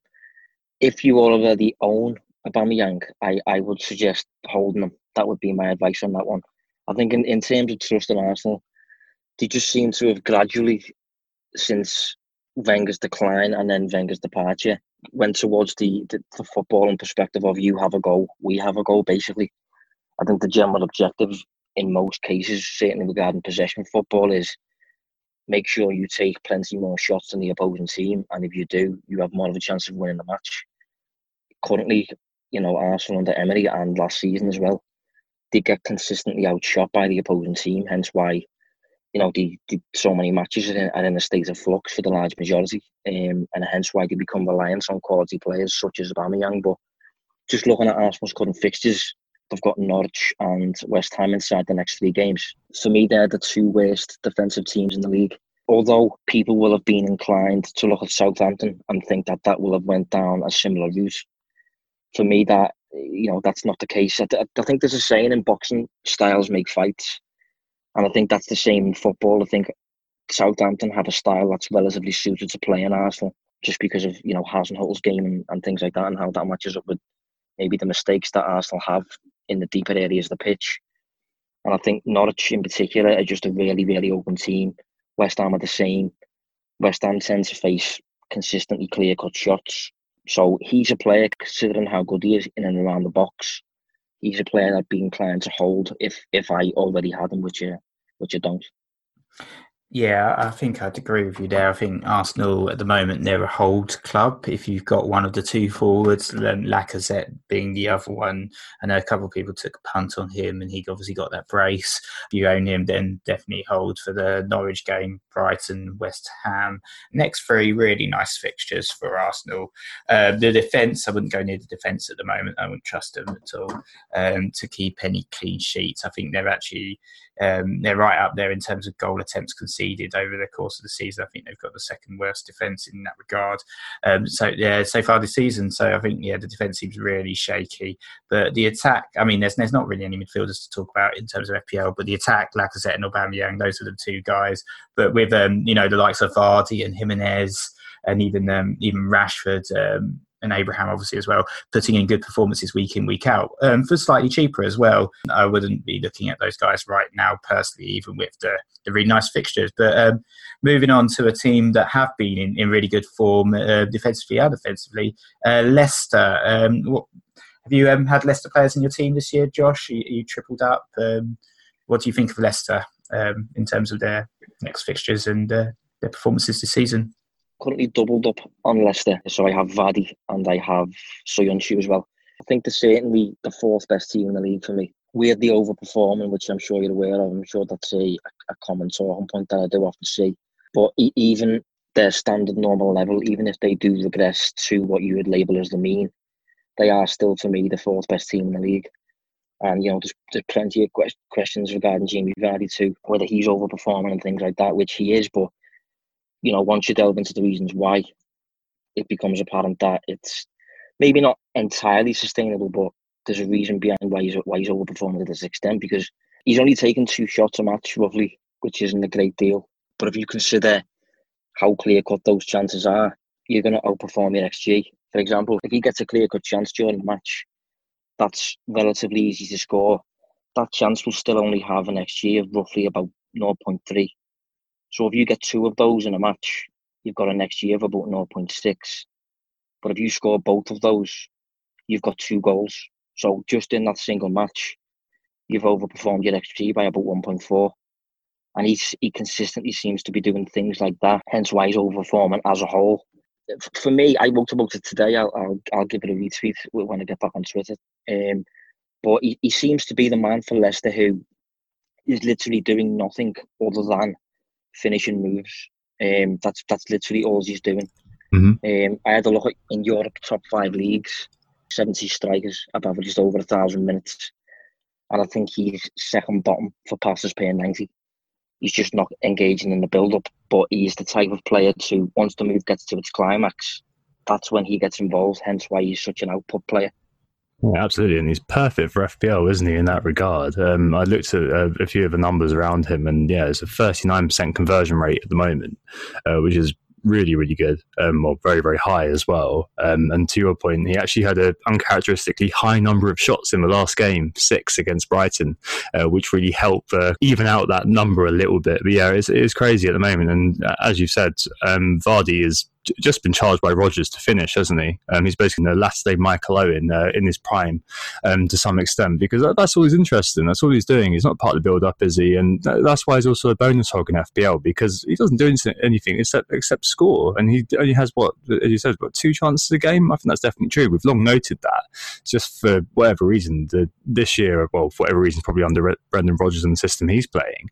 if you already own Aubameyang, I, I would suggest holding him. That would be my advice on that one. I think in, in terms of trust in Arsenal, they just seem to have gradually, since Wenger's decline and then Wenger's departure, went towards the, the, the footballing perspective of you have a goal, we have a goal, basically. I think the general objective in most cases, certainly regarding possession football, is make sure you take plenty more shots than the opposing team, and if you do, you have more of a chance of winning the match. Currently, you know, Arsenal under Emery and last season as well, they get consistently outshot by the opposing team. Hence why, you know, the, the so many matches are in, are in a state of flux for the large majority, um, and hence why they become reliant on quality players such as Aubameyang. But just looking at Arsenal's current fixtures, they've got Norwich and West Ham inside the next three games. For me, they're the two worst defensive teams in the league. Although people will have been inclined to look at Southampton and think that that will have went down a similar route, for me, that you know that's not the case. I, I think there's a saying in boxing: styles make fights, and I think that's the same in football. I think Southampton have a style that's relatively suited to play in Arsenal, just because of you know Hasenhüttl's game and, and things like that, and how that matches up with maybe the mistakes that Arsenal have in the deeper areas of the pitch. And I think Norwich in particular are just a really, really open team. West Ham are the same. West Ham tend to face consistently clear cut shots. So he's a player, considering how good he is in and around the box, he's a player I'd be inclined to hold if if I already had him, which you which I don't.
Yeah, I think I'd agree with you there. I think Arsenal at the moment they're a hold club. If you've got one of the two forwards, then Lacazette being the other one, I know a couple of people took a punt on him, and he obviously got that brace. If you own him, then definitely hold for the Norwich game, Brighton, West Ham. Next three really nice fixtures for Arsenal. Uh, the defence, I wouldn't go near the defence at the moment. I wouldn't trust them at all um, to keep any clean sheets. I think they're actually um, they're right up there in terms of goal attempts conceded over the course of the season. I think they've got the second worst defence in that regard. Um, so yeah, so far this season. So I think yeah, the defence seems really shaky, but the attack. I mean, there's there's not really any midfielders to talk about in terms of FPL, but the attack, Lacazette and Aubameyang, those are the two guys. But with um, you know the likes of Vardy and Jimenez and even um, even Rashford. Um, and Abraham obviously as well, putting in good performances week in week out um, for slightly cheaper as well. I wouldn't be looking at those guys right now personally, even with the, the really nice fixtures. But um, moving on to a team that have been in, in really good form uh, defensively and offensively, uh, Leicester. Um, what, have you um, had Leicester players in your team this year, Josh? You, you tripled up. Um, what do you think of Leicester um, in terms of their next fixtures and uh, their performances this season?
Currently doubled up on Leicester. So I have Vardy and I have Soyuncu as well. I think they're certainly the fourth best team in the league for me. The overperforming, which I'm sure you're aware of. I'm sure that's a, a common talking point that I do often see. But even their standard normal level, even if they do regress to what you would label as the mean, they are still, for me, the fourth best team in the league. And, you know, there's, there's plenty of questions regarding Jamie Vardy too, whether he's overperforming and things like that, which he is. But you know, once you delve into the reasons why, it becomes apparent that it's maybe not entirely sustainable, but there's a reason behind why he's why he's overperforming to this extent because he's only taken two shots a match roughly, which isn't a great deal. But if you consider how clear cut those chances are, you're going to outperform your XG. For example, if he gets a clear cut chance during the match, that's relatively easy to score. That chance will still only have an XG of roughly about 0.3. So if you get two of those in a match, you've got a next year of about 0.6. But if you score both of those, you've got two goals. So just in that single match, you've overperformed your XG by about 1.4. And he's, he consistently seems to be doing things like that, hence why he's overperforming as a whole. For me, I wrote about it today. I'll, I'll, I'll give it a retweet when I get back on Twitter. Um, but he, he seems to be the man for Leicester who is literally doing nothing other than finishing moves. Um, that's that's literally all he's doing. Mm-hmm. Um, I had a look at in Europe top five leagues, seventy strikers have averaged over a thousand minutes, and I think he's second bottom for passes per ninety. He's just not engaging in the build up, but he's the type of player to once the move gets to its climax, that's when he gets involved. Hence why he's such an output player.
Yeah, absolutely, and he's perfect for FPL, isn't he? In that regard, um, I looked at a, a, few of the numbers around him, and yeah, it's a thirty-nine percent conversion rate at the moment, uh, which is really, really good, um, or very, very high as well. Um, and to your point, he actually had an uncharacteristically high number of shots in the last game, six against Brighton, uh, which really helped uh, even out that number a little bit. But yeah, it's, it's crazy at the moment. And uh, as you said, um, Vardy is just been charged by Rodgers to finish, hasn't he? Um, he's basically the last day Michael Owen uh, in his prime um, to some extent because that, that's all he's interested in. That's all he's doing. He's not part of the build up, is he? And that's why he's also a bonus hog in FPL because he doesn't do anything except except score. And he only has what, as you said, what two chances a game. I think that's definitely true. We've long noted that. Just for whatever reason, the, this year, well, for whatever reason, probably under Brendan Rodgers and the system he's playing,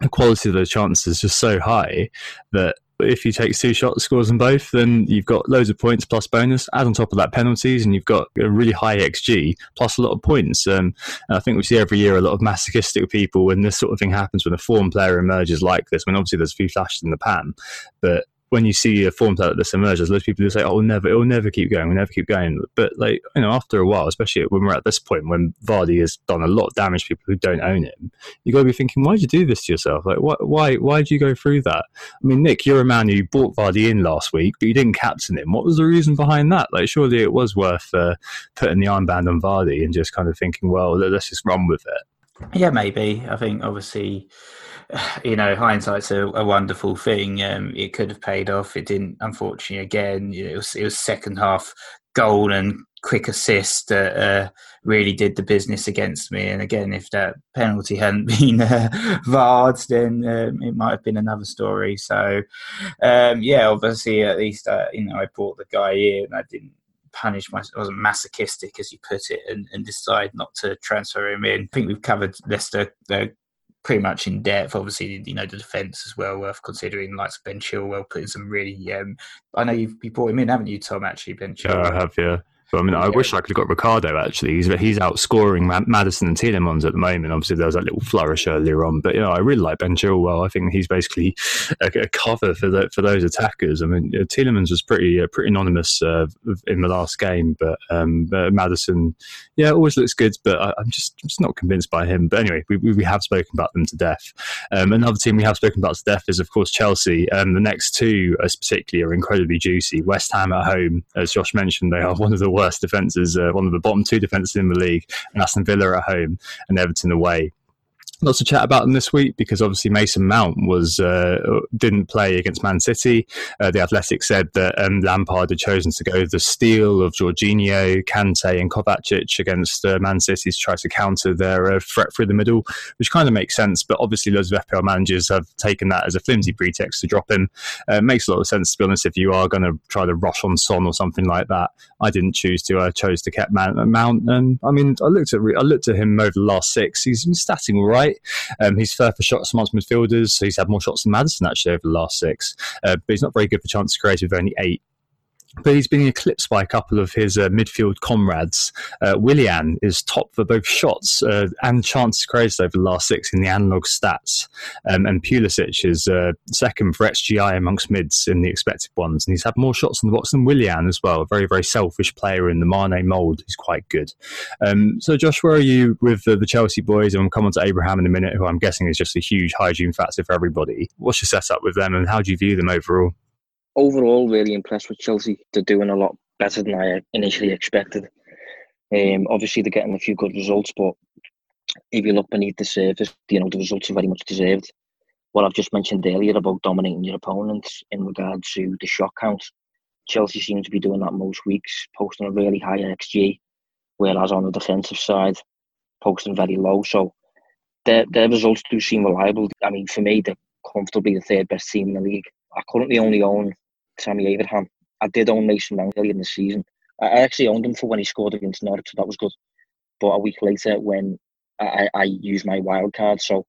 the quality of those chances is just so high that if he takes two shots, scores them both, then you've got loads of points plus bonus. Add on top of that penalties, and you've got a really high XG plus a lot of points. Um, and I think we see every year a lot of masochistic people when this sort of thing happens when a form player emerges like this. I mean, obviously there's a few flashes in the pan, but when you see a form that this emerges, loads of people who say, "Oh, we'll never, it will never keep going. We'll never keep going." But like you know, after a while, especially when we're at this point when Vardy has done a lot of damage to people who don't own him, you got to be thinking, "Why did you do this to yourself? Like, why, why, why did you go through that?" I mean, Nick, you're a man who bought Vardy in last week, but you didn't captain him. What was the reason behind that? Like, surely it was worth uh, putting the armband on Vardy and just kind of thinking, "Well, let's just run with it."
Yeah, maybe. I think obviously (sighs) you know, hindsight's a, a wonderful thing. Um, it could have paid off. It didn't, unfortunately. Again, it was it was second half goal and quick assist that uh, really did the business against me. And again, if that penalty hadn't (laughs) been uh, VAR'd, then um, it might have been another story. So, um, yeah, obviously, at least uh, you know I brought the guy in. I didn't punish myself. I wasn't masochistic, as you put it, and, and decide not to transfer him in. I think we've covered Leicester uh, pretty much in depth. Obviously, you know the defence as well worth considering. Like Ben Chilwell putting some really. Um, I know you've you brought him in, haven't you, Tom? Actually, Ben Chilwell.
Yeah, I have. Yeah. But I mean, I wish I could have got Ricardo actually. He's he's outscoring Maddison and Tielemans at the moment. Obviously, there was that little flourish earlier on, but you know, I really like Ben Chilwell. I think he's basically a, a cover for the, for those attackers. I mean, Tielemans was pretty uh, pretty anonymous uh, in the last game, but um, uh, Maddison, yeah, always looks good, but I, am just just not convinced by him. But anyway, we, we have spoken about them to death. Um, another team we have spoken about to death is, of course, Chelsea. Um, the next two, as particularly, are incredibly juicy. West Ham at home, as Josh mentioned, they are one of the worst defences, uh, one of the bottom two defences in the league, and Aston Villa at home and Everton away lots to chat about them this week because obviously Mason Mount was uh, didn't play against Man City. Uh, the Athletic said that um, Lampard had chosen to go the steal of Jorginho, Kante, and Kovacic against uh, Man City to try to counter their uh, threat through the middle, which kind of makes sense. But obviously, loads of FPL managers have taken that as a flimsy pretext to drop him. Uh, it makes a lot of sense to be honest. If you are going to try to rush on Son or something like that, I didn't choose to. I chose to keep Mount. And I mean, I looked at I looked at him over the last six. He's been statting right Um, he's third for shots amongst midfielders. So he's had more shots than Maddison actually over the last six. Uh, but he's not very good for chances created with only eight but he's been eclipsed by a couple of his uh, midfield comrades. Uh, Willian is top for both shots uh, and chances created over the last six in the analog stats, um, and Pulisic is uh, second for XGI amongst mids in the expected ones, and he's had more shots in the box than Willian as well. A very very selfish player in the Mane mould, who's quite good. Um, so Josh, where are you with the Chelsea boys? And we'll come on to Abraham in a minute, who I'm guessing is just a huge hygiene factor for everybody. What's your setup with them, and how do you view them overall?
Overall, really impressed with Chelsea. They're doing a lot better than I initially expected. Um, obviously, they're getting a few good results, but if you look beneath the surface, you know the results are very much deserved. What I've just mentioned earlier about dominating your opponents in regard to the shot count, Chelsea seem to be doing that most weeks, posting a really high XG, whereas on the defensive side, posting very low. So their their results do seem reliable. I mean, for me, they're comfortably the third best team in the league. I currently only own Tammy Abraham. I did own Mason Mount earlier in the season. I actually owned him for when he scored against Norwich, so that was good. But a week later, when I, I used my wild card, so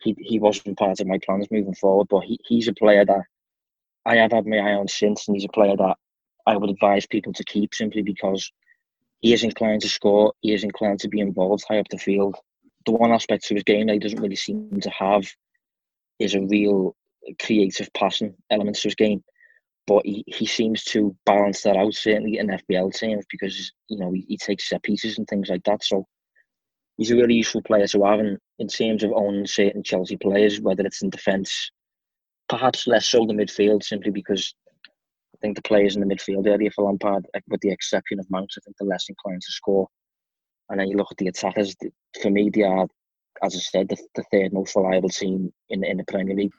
he he wasn't part of my plans moving forward. But he, he's a player that I have had my eye on since, and he's a player that I would advise people to keep simply because he is inclined to score. He is inclined to be involved high up the field. The one aspect to his game that he doesn't really seem to have is a real creative passing elements to his game but he, he seems to balance that out certainly in FPL teams because you know he, he takes set pieces and things like that. So he's a really useful player to have in, in terms of owning certain Chelsea players, whether it's in defence, perhaps less so the midfield, simply because I think the players in the midfield area for Lampard, eh, with the exception of Mount, I think they're less inclined to score. And then you look at the attackers. For me, they are, as I said, the, the third most reliable team in in the Premier League.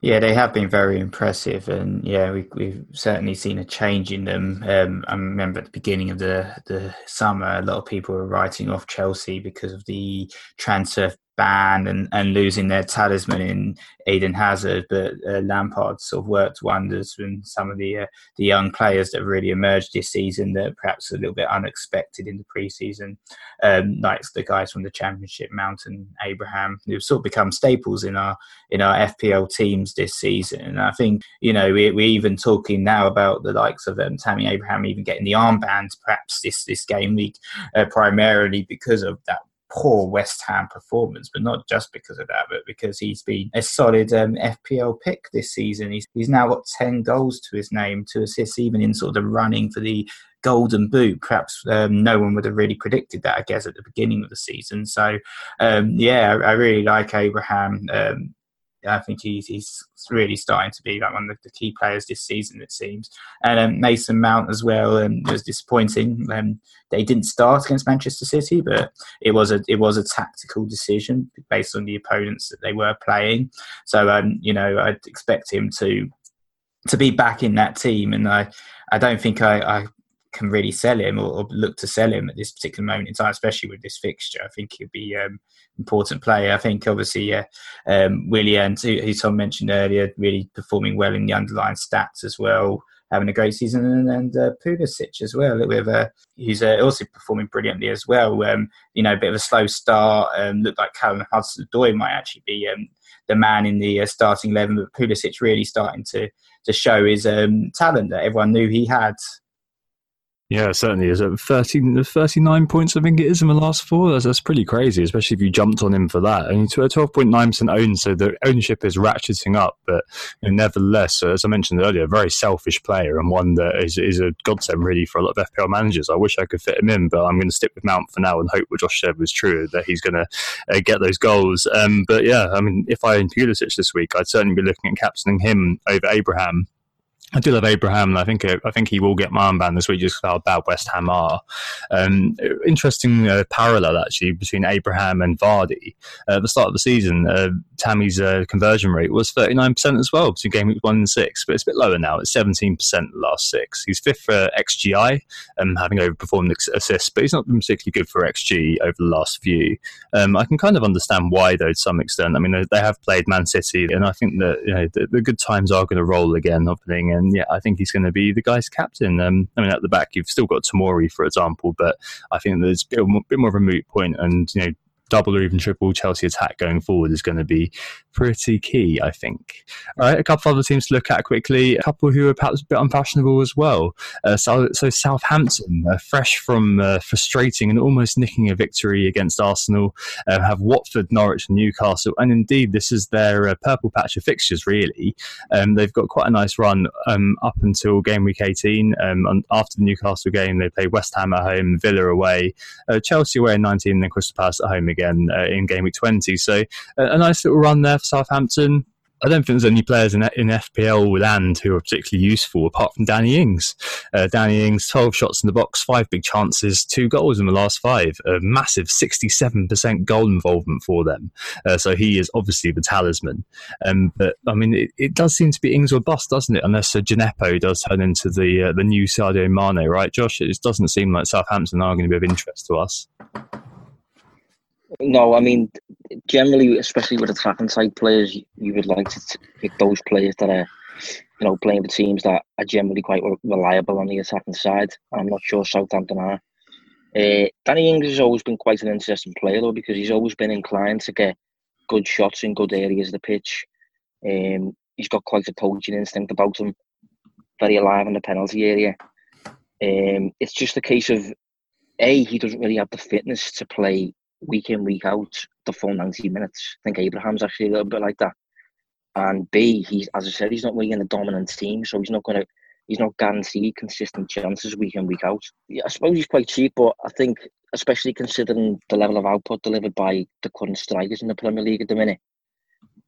Yeah, they have been very impressive, and yeah, we, we've certainly seen a change in them. Um, I remember at the beginning of the the summer, a lot of people were writing off Chelsea because of the transfer ban and, and losing their talisman in Eden Hazard, but uh, Lampard sort of worked wonders from some of the uh, the young players that really emerged this season that perhaps a little bit unexpected in the preseason, um, like the guys from the Championship, Mountain, Abraham, who've sort of become staples in our in our FPL teams this season. And I think you know we, we're even talking now about the likes of um, Tammy Abraham even getting the armband perhaps this this game week, uh, primarily because of that poor West Ham performance, but not just because of that, but because he's been a solid um, FPL pick this season. He's, he's now got 10 goals to his name, to assists, even in sort of the running for the golden boot. Perhaps um, no one would have really predicted that, I guess, at the beginning of the season. So, um, yeah, I, I, really like Abraham. Um, I think he's, he's really starting to be like one of the key players this season, it seems. And um, Mason Mount as well um, was disappointing. Um, they didn't start against Manchester City, but it was a it was a tactical decision based on the opponents that they were playing. So um, you know, I'd expect him to to be back in that team, and I I don't think I, I can really sell him or, or, look to sell him at this particular moment in time, especially with this fixture. I think he'll be um, important player. I think obviously, yeah, um, who, who Tom mentioned earlier, really performing well in the underlying stats as well, having a great season, and, and uh, Pulisic as well, with uh, who's uh, also performing brilliantly as well. Um, you know, a bit of a slow start. Um, looked like Callum Hudson-Odoi might actually be um, the man in the uh, starting eleven, but Pulisic really starting to to show his um, talent that everyone knew he had.
Yeah, certainly is. At 30, 39 points, I think it is in the last four. That's, that's pretty crazy, especially if you jumped on him for that. And he's 12.9% owned, so the ownership is ratcheting up. But you know, nevertheless, as I mentioned earlier, a very selfish player and one that is, is a godsend really for a lot of FPL managers. I wish I could fit him in, but I'm going to stick with Mount for now and hope what Josh said was true, that he's going to uh, get those goals. Um, but yeah, I mean, if I own Pulisic this week, I'd certainly be looking at captaining him over Abraham I do love Abraham, I think I think he will get my armband this week just how bad West Ham are. Um, interesting uh, parallel actually between Abraham and Vardy. Uh, at the start of the season, uh, Tammy's uh, conversion rate was 39% as well between game week one and six, but it's a bit lower now. It's 17% the last six. He's fifth for XGI, um, having overperformed assists, but he's not been particularly good for XG over the last few. Um, I can kind of understand why, though, to some extent. I mean, they have played Man City, and I think that you know the, the good times are going to roll again, opening and yeah, I think he's going to be the guy's captain. Um, I mean, at the back, you've still got Tomori, for example, but I think there's a bit more of a moot point, and you know, double or even triple Chelsea attack going forward is going to be pretty key, I think. All right, a couple of other teams to look at quickly. A couple who are perhaps a bit unfashionable as well. Uh, so, so, Southampton, uh, fresh from uh, frustrating and almost nicking a victory against Arsenal, uh, have Watford, Norwich, and Newcastle. And indeed, this is their uh, purple patch of fixtures, really. Um, they've got quite a nice run um, up until game week 18. Um, after the Newcastle game, they play West Ham at home, Villa away, uh, Chelsea away in 19, and then Crystal Palace at home again in game week 20. So a nice little run there for Southampton. I don't think there's any players in, in FPL with and who are particularly useful apart from Danny Ings. Uh, Danny Ings, 12 shots in the box, five big chances, two goals in the last five. A massive 67% goal involvement for them. Uh, so he is obviously the talisman. Um, but I mean, it, it, does seem to be Ings or bust, doesn't it? Unless uh, Djenepo does turn into the uh, the new Sadio Mane, right, Josh? It doesn't seem like Southampton are going to be of interest to us.
No, I mean, generally, especially with attacking side players, you would like to pick those players that are, you know, playing the teams that are generally quite reliable on the attacking side. I'm not sure Southampton are. Uh, Danny Ings has always been quite an interesting player, though, because he's always been inclined to get good shots in good areas of the pitch. Um, he's got quite a poaching instinct about him, very alive in the penalty area. Um, it's just a case of a he doesn't really have the fitness to play week in, week out, the full 90 minutes. I think Abraham's actually a little bit like that. And B, he's as I said, he's not really in a dominant team, so he's not to, he's not guaranteed consistent chances week in, week out. Yeah, I suppose he's quite cheap, but I think, especially considering the level of output delivered by the current strikers in the Premier League at the minute,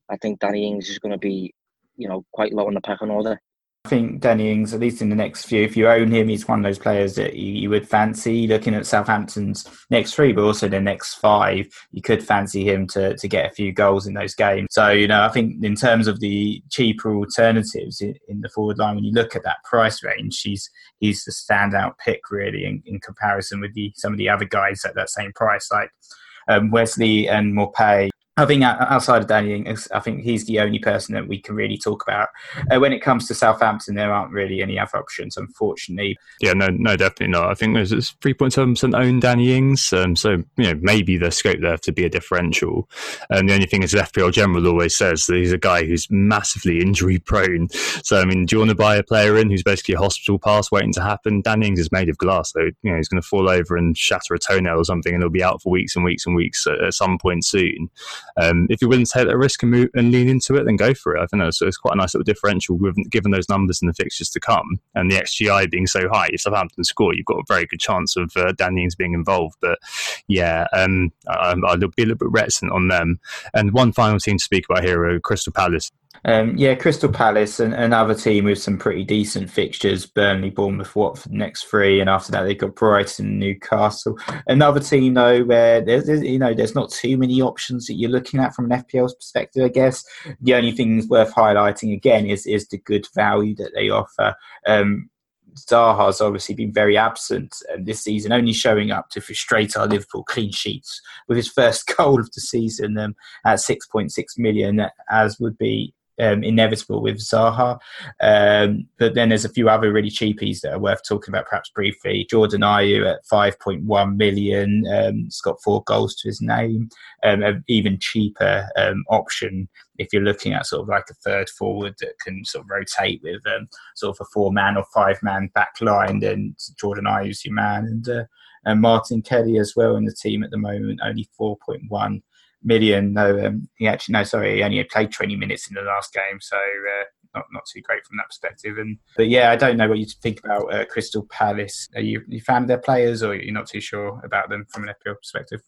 I think Danny Ings is going to be, you know, quite low on the pecking order.
I think Danny Ings, at least in the next few, if you own him, he's one of those players that you, you, would fancy looking at Southampton's next three, but also the next five. You could fancy him to, to get a few goals in those games. So, you know, I think in terms of the cheaper alternatives in, in the forward line, when you look at that price range, he's, he's the standout pick, really, in, in comparison with the, some of the other guys at that same price, like um, Wesley and Maupay I think outside of Danny Ings, I think he's the only person that we can really talk about. Uh, when it comes to Southampton, there aren't really any other options, unfortunately.
Yeah, no, no, definitely not. I think there's 3.7% owned Danny Ings, um, so you know maybe there's scope there to be a differential. And the only thing is, FPL General always says that he's a guy who's massively injury prone. So I mean, do you want to buy a player in who's basically a hospital pass waiting to happen? Danny Ings is made of glass, so you know he's going to fall over and shatter a toenail or something, and he'll be out for weeks and weeks and weeks at, at some point soon. Um, if you're willing to take that risk and, move, and lean into it, then go for it. I think that's it's quite a nice little differential given those numbers and the fixtures to come and the XGI being so high. If Southampton score, you've got a very good chance of uh, Danny Ings being involved. But yeah, um, I, I'll be a little bit reticent on them. And one final team to speak about here are Crystal Palace.
Um, yeah, Crystal Palace, and another team with some pretty decent fixtures: Burnley, Bournemouth, Watford, next three, and after that they've got Brighton, Newcastle. Another team though where there's, you know there's not too many options that you're looking at from an FPL's perspective. I guess the only thing worth highlighting again is is the good value that they offer. Um, Zaha's obviously been very absent um, this season, only showing up to frustrate our Liverpool clean sheets with his first (laughs) goal of the season um, at 6.6 million, as would be um, inevitable with Zaha. Um, but then there's a few other really cheapies that are worth talking about, perhaps briefly. Jordan Ayew at 5.1 million. Um, has got four goals to his name. Um, an even cheaper um, option if you're looking at sort of like a third forward that can sort of rotate with um, sort of a four man or five man back line, then Jordan Ayew's your man. And, uh, and Martin Kelly as well in the team at the moment, only 4.1 million. No, um, he actually no, sorry, he only played 20 minutes in the last game, so uh, not not too great from that perspective. And but yeah, I don't know what you think about uh, Crystal Palace. Are you you fan of their players, or you're not too sure about them from an FPL perspective?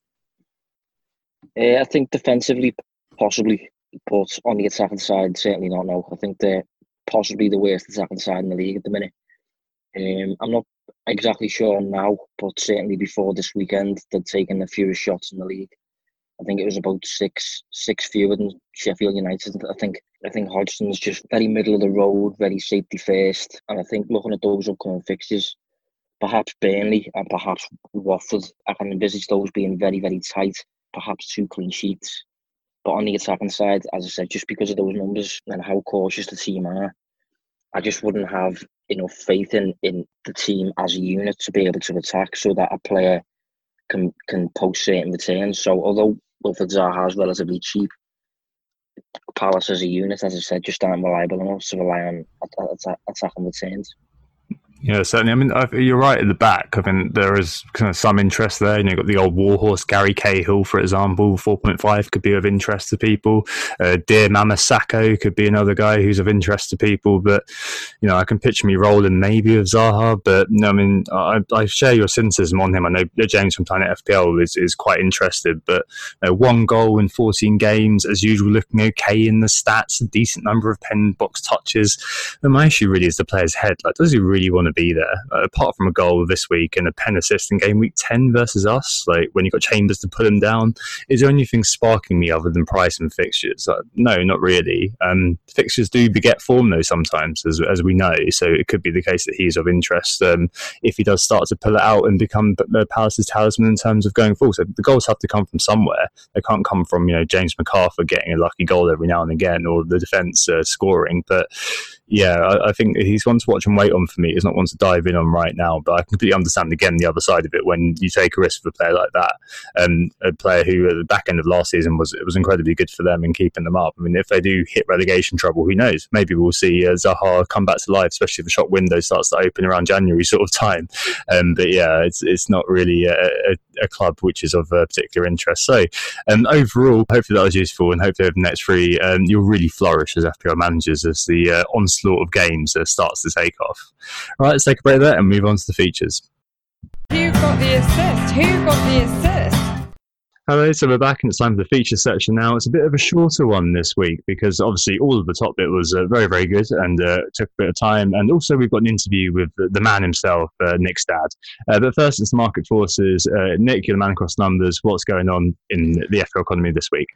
Uh, I think defensively, possibly, but on the attacking side, certainly not. No, I think they're possibly the worst attacking side in the league at the minute. Um, I'm not exactly sure now, but certainly before this weekend, they'd taken the fewest shots in the league. I think it was about six six fewer than Sheffield United. I think I think Hodgson's just very middle of the road, very safety first, and I think looking at those upcoming fixtures, perhaps Burnley and perhaps Watford, I can envisage those being very very tight. Perhaps two clean sheets, but on the attacking side, as I said, just because of those numbers and how cautious the team are, I just wouldn't have enough faith in in the team as a unit to be able to attack, so that a player can can post certain returns. So although Wilfried Zaha is relatively cheap. Palace as a unit, as I said, just aren't reliable enough to rely on attacking returns.
Yeah, certainly. I mean, you're right at the back. I mean, there is kind of some interest there. You know, you've got the old warhorse Gary Cahill, for example, 4.5 could be of interest to people. Uh, Dear Mama Sakho could be another guy who's of interest to people. But, you know, I can picture me rolling maybe with Zaha. But, I mean, I, I share your cynicism on him. I know James from Planet FPL is, is quite interested. But you know, one goal in 14 games, as usual, looking okay in the stats, a decent number of pen box touches. But my issue really is the player's head. Like, does he really want to be there. Uh, apart from a goal this week and a pen assist in game week 10 versus us, like when you've got Chambers to put him down, is there anything sparking me other than price and fixtures? Uh, no, not really. Um, fixtures do beget form though sometimes, as, as we know. So it could be the case that he's of interest um, if he does start to pull it out and become the Palace's talisman in terms of going forward. So the goals have to come from somewhere. They can't come from, you know, James McArthur getting a lucky goal every now and again or the defence uh, scoring. But yeah, I, I, think he's one to watch and wait on for me. He's not one to dive in on right now, but I completely understand again the other side of it when you take a risk with a player like that, um, a player who at the back end of last season was it was incredibly good for them in keeping them up. I mean, if they do hit relegation trouble, who knows? Maybe we'll see uh, Zaha come back to life, especially if the shop window starts to open around January sort of time. Um, but yeah, it's it's not really a, a, a club which is of particular interest. So um, overall, hopefully that was useful, and hopefully over the next three, um, you'll really flourish as FPL managers as the uh, onslaught of games uh, starts to take off. All right, let's take a break there and move on to the features.
Who got the assist? Who got the assist?
Hello, so we're back and it's time for the feature section now. It's a bit of a shorter one this week because obviously all of the top bit was uh, very, very good and uh, took a bit of time. And also we've got an interview with the, man himself, uh, Nick's dad. Uh, but first, it's the market forces. Uh, Nick, you're the man across numbers. What's going on in the FPL economy this week?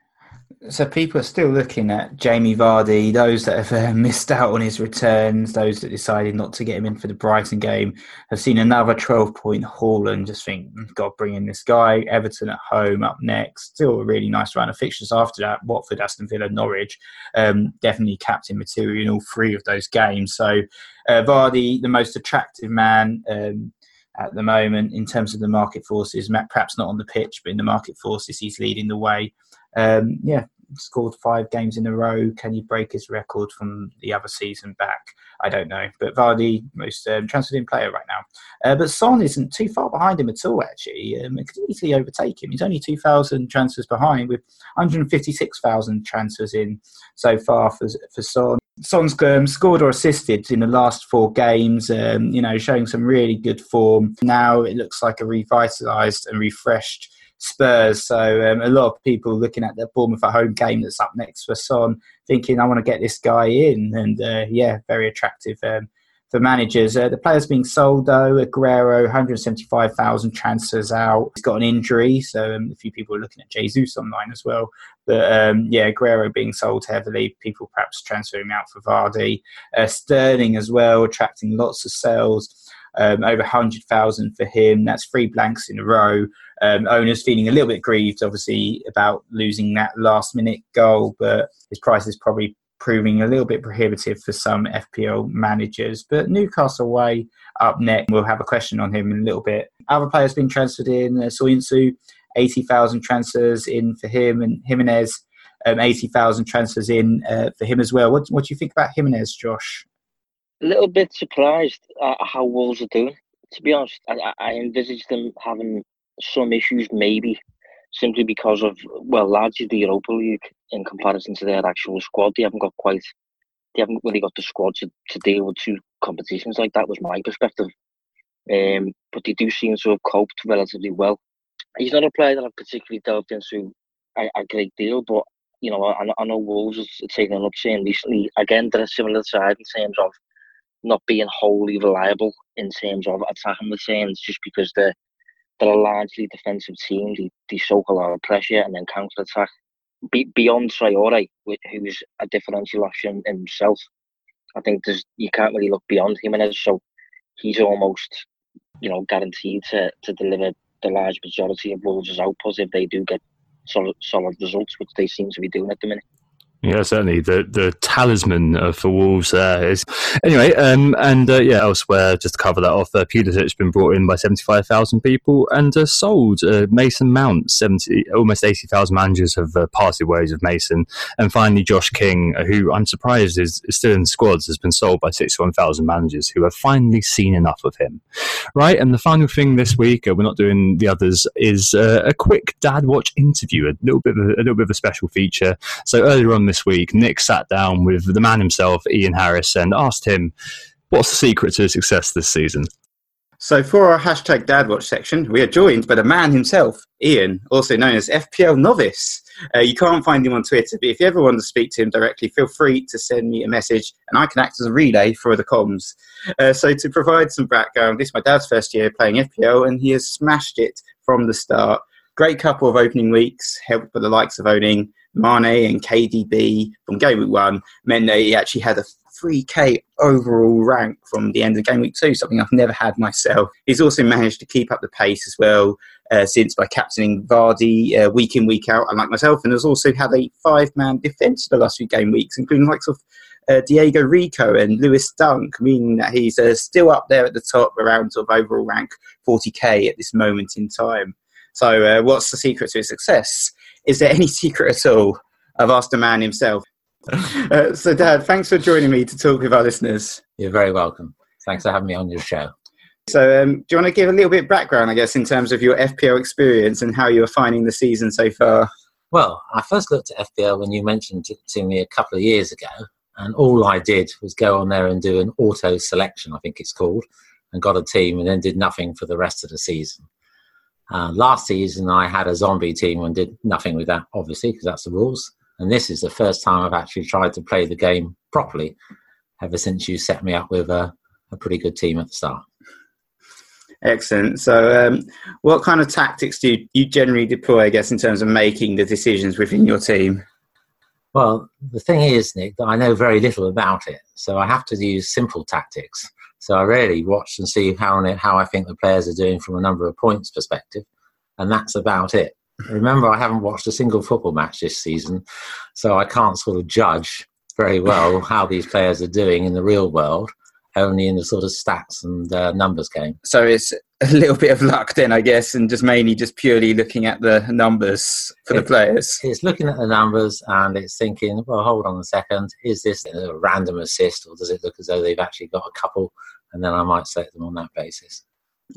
So people are still looking at Jamie Vardy. Those that have uh, (laughs) missed out on his returns, those that decided not to get him in for the Brighton game, have seen another 12-point haul and just think, mm, God, bring in this guy. Everton at home up next. Still a really nice round of fixtures after that. Watford, Aston Villa, Norwich. Um, definitely captain material in all three of those games. So uh, Vardy, the most attractive man. Um, at the moment, in terms of the market forces, perhaps not on the pitch, but in the market forces, he's leading the way. Um, yeah, scored five games in a row. Can he break his record from the other season back? I don't know. But Vardy, most um, transferred in player right now. Uh, but Son isn't too far behind him at all, actually. Um, it could easily overtake him. He's only 2,000 transfers behind with 156,000 transfers in so far for, for Son. Son's um, scored or assisted in the last four games, um, you know, showing some really good form. Now it looks like a revitalised and refreshed Spurs. So um, a lot of people looking at the Bournemouth at home game that's up next for Son, thinking I want to get this guy in, and uh, yeah, very attractive um, for managers. Uh, the players being sold though, Aguero, 175,000 transfers out. He's got an injury, so um, a few people are looking at Jesus online as well. But um, yeah, Aguero being sold heavily, people perhaps transferring out for Vardy. Uh, Sterling as well, attracting lots of sales. Um, over 100,000 for him. That's three blanks in a row. Um, owners feeling a little bit grieved, obviously, about losing that last minute goal, but his price is probably proving a little bit prohibitive for some FPL managers. But Newcastle away up next. We'll have a question on him in a little bit. Other players being transferred in. Uh, Soyuncu, 80,000 transfers in for him, and Jimenez, um, 80,000 transfers in uh, for him as well. What, what do you think about Jimenez, Josh?
A little bit surprised at how Wolves are doing. To be honest, I, I envisaged them having some issues, maybe simply because of well, largely the Europa League in comparison to their actual squad. They haven't got quite, they haven't really got the squad to, to deal with two competitions like that. Was my perspective, um, but they do seem to have coped relatively well. He's not a player that I've particularly delved into a, a great deal, but you know, I, I know Wolves has taken an upturn recently. Again, they're a similar side in terms of not being wholly reliable in terms of attacking the returns, just because they're they're a largely defensive team. They, they soak a lot of pressure and then counter attack. Be, beyond Traore, who's a differential option himself, I think there's you can't really look beyond him Jimenez. So he's almost, you know, guaranteed to, to deliver the large majority of Wolves' output if they do get solid solid results, which they seem to be doing at the minute.
Yeah, certainly the the talisman uh, for Wolves there is anyway. Um, and uh, yeah, elsewhere just to cover that off, uh, Pulisic's been brought in by seventy five thousand people and uh, sold. Uh, Mason Mount seventy almost eighty thousand managers have uh, parted ways with Mason, and finally Josh King, who I'm surprised is, is still in squads, has been sold by sixty one thousand managers who have finally seen enough of him. Right, and the final thing this week, we're not doing the others, is a quick Dad Watch interview, a little bit of a, a little bit of a special feature. So earlier on this week, Nick sat down with the man himself, Ian Harris, and asked him, What's the secret to success this season?
So, for our hashtag DadWatch section, we are joined by the man himself, Ian, also known as FPL Novice. Uh, you can't find him on Twitter, but if you ever want to speak to him directly, feel free to send me a message and I can act as a relay for the comms. Uh, so, to provide some background, this is my dad's first year playing FPL and he has smashed it from the start. Great couple of opening weeks, helped by the likes of owning Mane and KDB from game week one meant that he actually had a 3k overall rank from the end of game week two, something I've never had myself. He's also managed to keep up the pace as well uh, since by captaining Vardy uh, week in, week out, unlike myself, and has also had a five man defence for the last few game weeks, including likes of uh, Diego Rico and Lewis Dunk, meaning that he's uh, still up there at the top around sort of overall rank 40k at this moment in time. So, uh, what's the secret to his success? Is there any secret at all? I've asked the man himself. Uh, so, Dad, thanks for joining me to talk with our listeners.
You're very welcome. Thanks for having me on your show.
So, um, do you want to give a little bit of background, I guess, in terms of your FPL experience and how you are finding the season so far?
Well, I first looked at FPL when you mentioned it to me a couple of years ago, and all I did was go on there and do an auto selection, I think it's called, and got a team, and then did nothing for the rest of the season. Uh, last season, I had a zombie team and did nothing with that, obviously, because that's the rules. And this is the first time I've actually tried to play the game properly ever since you set me up with a, a pretty good team at the start.
Excellent. So, um, what kind of tactics do you, you generally deploy, I guess, in terms of making the decisions within your team?
Well, the thing is, Nick, that I know very little about it, so I have to use simple tactics. So I really watch and see how how I think the players are doing from a number of points perspective, and that's about it. Remember, I haven't watched a single football match this season, so I can't sort of judge very well (laughs) how these players are doing in the real world only in the sort of stats and uh, numbers game.
So it's (laughs) a little bit of luck then, I guess, and just mainly just purely looking at the numbers for it, the players.
It's looking at the numbers and it's thinking, well, hold on a second, is this a random assist or does it look as though they've actually got a couple? And then I might select them on that basis.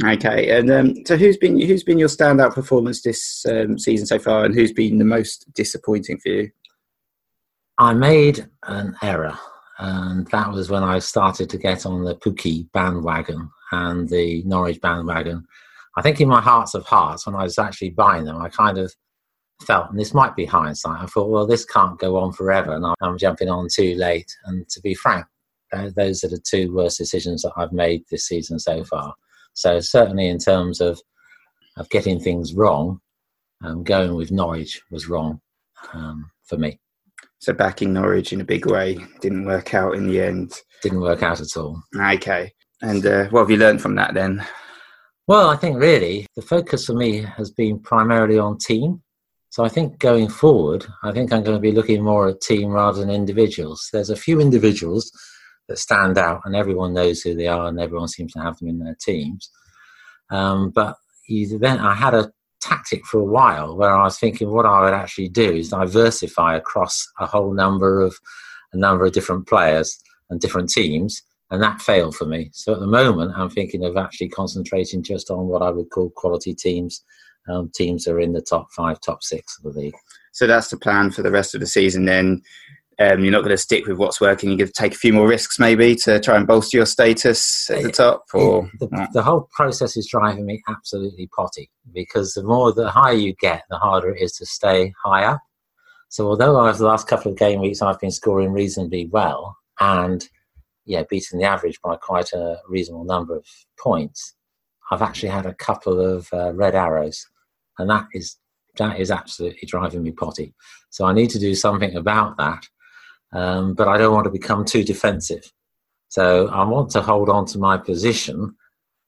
Okay, and um, so who's been who's been your standout performance this um, season so far, and who's been the most disappointing for you?
I made an error and that was when I started to get on the Pukki bandwagon and the Norwich bandwagon. I think in my hearts of hearts, when I was actually buying them, I kind of felt, and this might be hindsight, I thought, well, this can't go on forever, and I'm jumping on too late. And to be frank, those are the two worst decisions that I've made this season so far. So certainly in terms of of getting things wrong, um, going with Norwich was wrong um, for me.
So backing Norwich in a big way didn't work out in the end.
Didn't work out at all.
Okay. And uh, what have you learned from that then?
Well, I think really the focus for me has been primarily on team. So I think going forward, I think I'm going to be looking more at team rather than individuals. There's a few individuals that stand out, and everyone knows who they are, and everyone seems to have them in their teams. Um, but then I had a tactic for a while where I was thinking what I would actually do is diversify across a whole number of a number of different players and different teams, and that failed for me. So at the moment, I'm thinking of actually concentrating just on what I would call quality teams. Um, teams that are in the top five, top six of the league.
So that's the plan for the rest of the season. Then um, you're not going to stick with what's working. You're going to take a few more risks, maybe, to try and bolster your status at the top. Or
the, the, whole process is driving me absolutely potty because the more, the higher you get, the harder it is to stay higher. So although over the last couple of game weeks I've been scoring reasonably well and yeah, beating the average by quite a reasonable number of points, I've actually had a couple of uh, red arrows, and that is that is absolutely driving me potty. So I need to do something about that um, but I don't want to become too defensive. So I want to hold on to my position,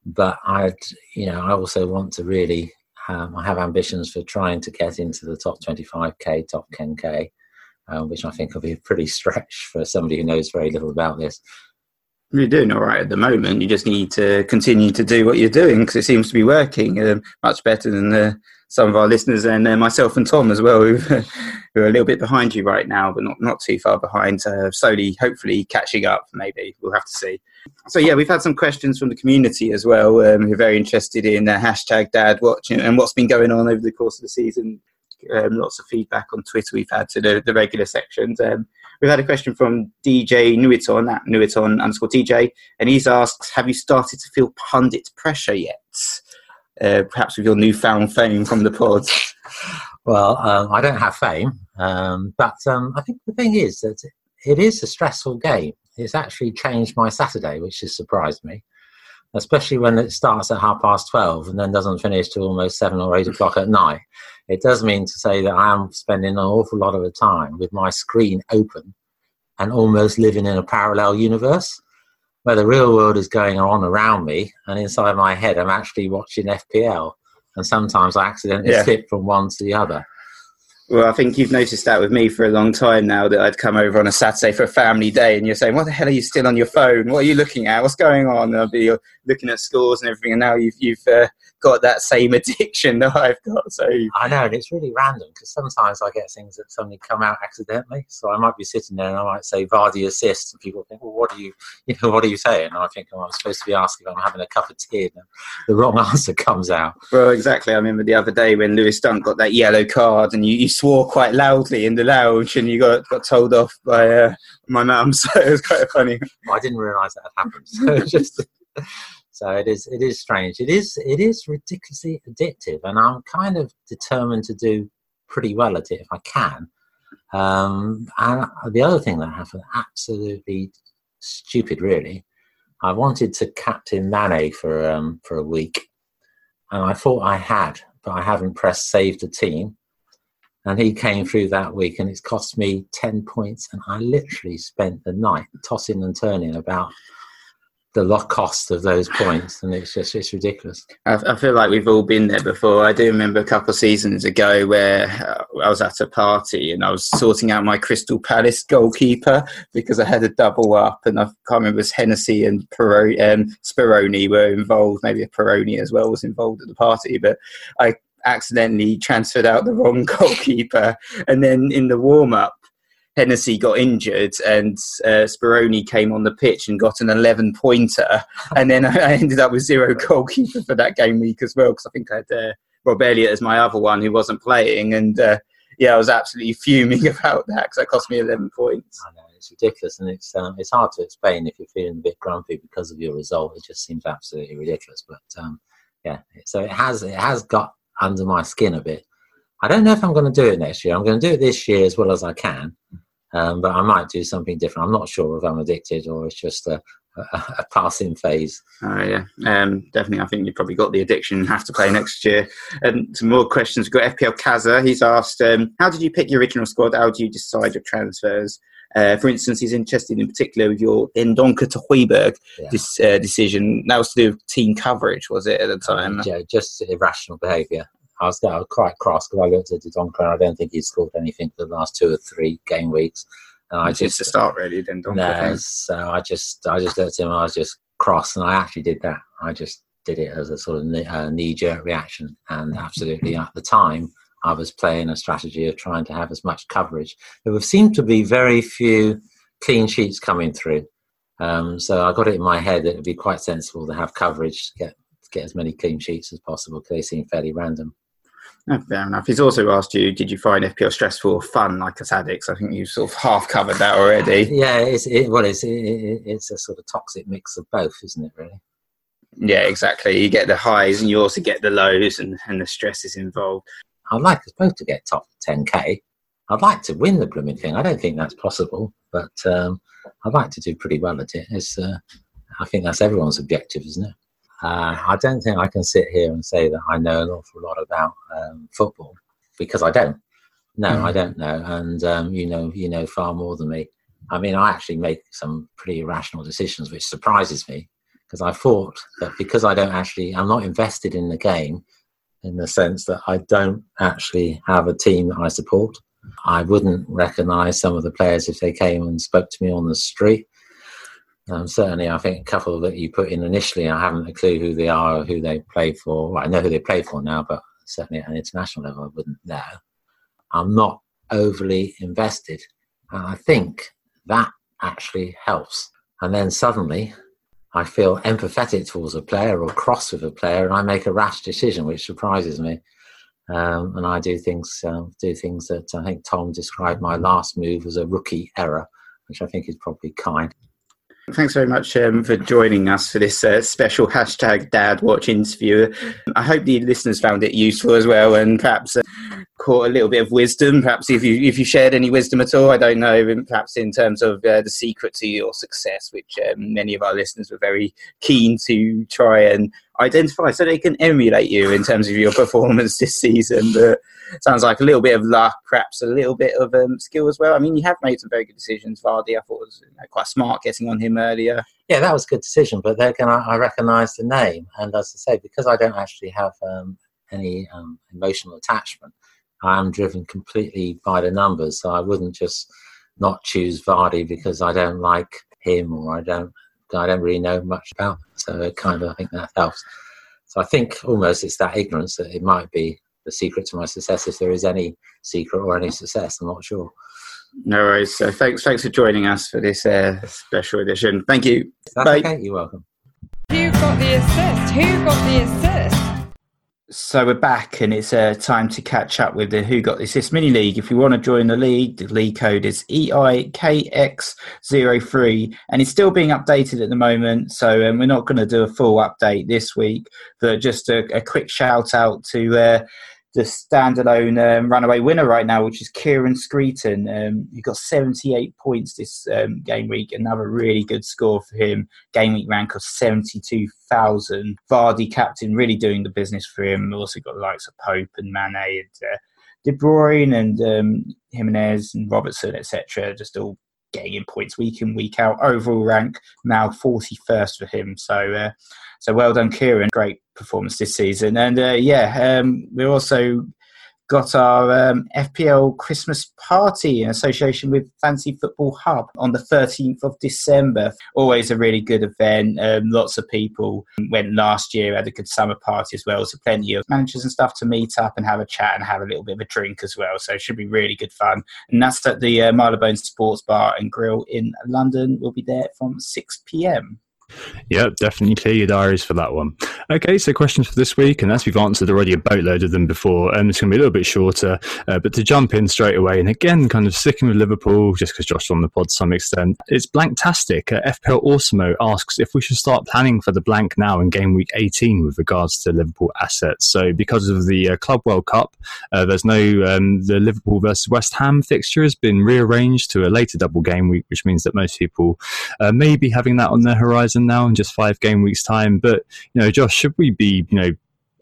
but I, you know, I also want to really. Um, I have ambitions for trying to get into the top 25k, top 10k, uh, which I think will be a pretty stretch for somebody who knows very little about this.
You're doing all right at the moment. You just need to continue to do what you're doing because it seems to be working uh, much better than the some of our listeners and uh, myself and Tom as well, (laughs) who, are a little bit behind you right now, but not, not too far behind. Uh, slowly, hopefully, catching up. Maybe we'll have to see. So yeah, we've had some questions from the community as well. Um, who are very interested in uh, hashtag Dad Watching and what's been going on over the course of the season. Um, lots of feedback on Twitter we've had to the, the regular sections. Um, we've had a question from DJ Nuiton at Nuiton underscore TJ, and he's asked, "Have you started to feel pundit pressure yet?" Uh, perhaps with your newfound fame from the pod?
well, um, I don't have fame, um, but um, I think the thing is that it is a stressful game. It's actually changed my Saturday, which has surprised me, especially when it starts at half past 12 and then doesn't finish till almost 7 or 8 o'clock at night. It does mean to say that I am spending an awful lot of the time with my screen open and almost living in a parallel universe where the real world is going on around me, and inside my head, I'm actually watching FPL. And sometimes I accidentally yeah. slip from one to the other.
Well, I think you've noticed that with me for a long time now that I'd come over on a Saturday for a family day and you're saying, What the hell are you still on your phone? What are you looking at? What's going on? And I'll be looking at scores and everything. And now you've, you've uh, got that same (laughs) addiction that I've got. So
I know, and it's really random because sometimes I get things that suddenly come out accidentally. So I might be sitting there and I might say Vardy assist, and people think, "Well, what are you, you know, what are you saying?" And I think, "Oh, I'm supposed to be asking if I'm having a cup of tea," and the wrong (laughs) answer comes out.
Well, exactly. I remember the other day when Lewis Dunk got that yellow card, and you, you swore quite loudly in the lounge, and you got got told off by uh, my mum. (laughs) So it was quite funny.
Well, I didn't realise that had happened. So just. So it is it is strange. It is it is ridiculously addictive, and I'm kind of determined to do pretty well at it if I can. Um, and the other thing that happened, absolutely stupid, really. I wanted to captain Mane for um, for a week, and I thought I had, but I haven't pressed save the team. And he came through that week, and it's cost me ten points. And I literally spent the night tossing and turning about the cost of those points, and it's just it's ridiculous.
I, I, feel like we've all been there before. I do remember a couple of seasons ago where uh, I was at a party and I was sorting out my Crystal Palace goalkeeper because I had a double up, and I can't remember if Hennessy and Peroni, um, Speroni were involved. Maybe a Peroni as well was involved at the party, but I accidentally transferred out the wrong (laughs) goalkeeper, and then in the warm up Hennessey got injured and uh, Speroni came on the pitch and got an 11 pointer. (laughs) And then I ended up with zero goalkeeper for that game week as well because I think I had uh, Rob Elliott as my other one who wasn't playing. And uh, yeah, I was absolutely fuming (laughs) about that because that cost me 11 points.
I know, it's ridiculous. And it's, um, it's hard to explain if you're feeling a bit grumpy because of your result. It just seems absolutely ridiculous. But um, yeah, so it has, it has got under my skin a bit. I don't know if I'm going to do it next year. I'm going to do it this year as well as I can. Um, but I might do something different. I'm not sure if I'm addicted or it's just a, a, a passing phase.
Oh yeah, um, definitely. I think you've probably got the addiction and have to play next year. And some more questions. We've got FPL Kaza. He's asked, um, how did you pick your original squad? How do you decide your transfers? Uh, for instance, he's interested in particular with your Dendoncker to Højbjerg yeah. this, uh, decision. That was to do with team coverage, was it at the time?
yeah, just irrational behaviour. I was, I was quite cross because I looked at Dendoncker and I don't think he'd scored anything for the last two or three game weeks.
And I just
to
start really, Dendoncker.
No, so I just I just looked at him and I was just cross, and I actually did that. I just did it as a sort of uh, knee jerk reaction, and absolutely at the time I was playing a strategy of trying to have as much coverage. There seemed to be very few clean sheets coming through. Um, so I got it in my head that it would be quite sensible to have coverage to get get as many clean sheets as possible because they seem fairly random.
Oh, fair enough. He's also asked you, did you find FPL stressful or fun like us addicts? I think you've sort of half covered that already. (laughs)
Yeah, it's, it, well, it's, it, it's a sort of toxic mix of both, isn't it, really?
Yeah, exactly. You get the highs and you also get the lows and, and the stress is involved.
I'd like us both to get top 10k. I'd like to win the blooming thing. I don't think that's possible, but um, I'd like to do pretty well at it. It's, uh, I think that's everyone's objective, isn't it? Uh, I don't think I can sit here and say that I know an awful lot about um, football because I don't. No, mm. I don't know, and um, you know, you know far more than me. I mean, I actually make some pretty irrational decisions, which surprises me because I thought that because I don't actually, I'm not invested in the game in the sense that I don't actually have a team that I support. I wouldn't recognise some of the players if they came and spoke to me on the street. Um, certainly, I think a couple that you put in initially, I haven't a clue who they are or who they play for. Well, I know who they play for now, but certainly at an international level, I wouldn't know. I'm not overly invested. And I think that actually helps. And then suddenly, I feel empathetic towards a player or cross with a player, and I make a rash decision, which surprises me. Um, and I do things, uh, do things that I think Tom described my last move as a rookie error, which I think is probably kind.
Thanks very much um, for joining us for this uh, special hashtag Dad Watch interview. I hope the listeners found it useful as well, and perhaps uh, caught a little bit of wisdom. Perhaps if you if you shared any wisdom at all, I don't know. Perhaps in terms of uh, the secret to your success, which um, many of our listeners were very keen to try and identify, so they can emulate you in terms of your performance this season. But sounds like a little bit of luck, perhaps a little bit of um, skill as well. I mean, you have made some very good decisions. Vardy, I thought was you know, quite smart getting on him earlier.
Yeah, that was a good decision. But again, I, I recognise the name, and as I say, because I don't actually have um, any um, emotional attachment, I am driven completely by the numbers. So I wouldn't just not choose Vardy because I don't like him or I don't I don't really know much about. Him. So it kind of I think that helps. So I think almost it's that ignorance that it might be the secret to my success. If there is any secret or any success, I'm not sure.
No worries. So thanks, thanks for joining us for this uh, special edition. Thank you.
That's Bye. okay. You're welcome.
Who got the assist? Who got the assist?
So we're back, and it's uh, time to catch up with the Who Got the Assist mini league. If you want to join the league, the league code is EIKX03, and it's still being updated at the moment. So um, we're not going to do a full update this week, but just a, a quick shout out to uh, the standalone um, runaway winner right now, which is Kieran Screeton. Um, he got 78 points this um, game week, another really good score for him. Game week rank of 72,000. Vardy captain really doing the business for him. Also got the likes of Pope and Mane and uh, De Bruyne and um, Jimenez and Robertson, etc. Just all getting in points week in week out. Overall rank now 41st for him. So. Uh, so well done, Kieran. Great performance this season. And uh, yeah, um, we also got our um, FPL Christmas party in association with Fantasy Football Hub on the 13th of December. Always a really good event. Um, lots of people went last year, had a good summer party as well. So plenty of managers and stuff to meet up and have a chat and have a little bit of a drink as well. So it should be really good fun. And that's at the uh, Sports Bar and Grill in London. We'll be there from 6 p.m.
Yeah, definitely clear your diaries for that one. Okay, so questions for this week, and as we've answered already a boatload of them before, and um, it's going to be a little bit shorter, uh, but to jump in straight away, and again, kind of sticking with Liverpool, just because Josh's on the pod to some extent, it's Blanktastic. Uh, FPL Awesomeo asks if we should start planning for the blank now in game week 18 with regards to Liverpool assets. So, because of the uh, Club World Cup, uh, there's no, um, the Liverpool versus West Ham fixture has been rearranged to a later double game week, which means that most people uh, may be having that on their horizon now in just five game weeks time. But you know, Josh, should we be you know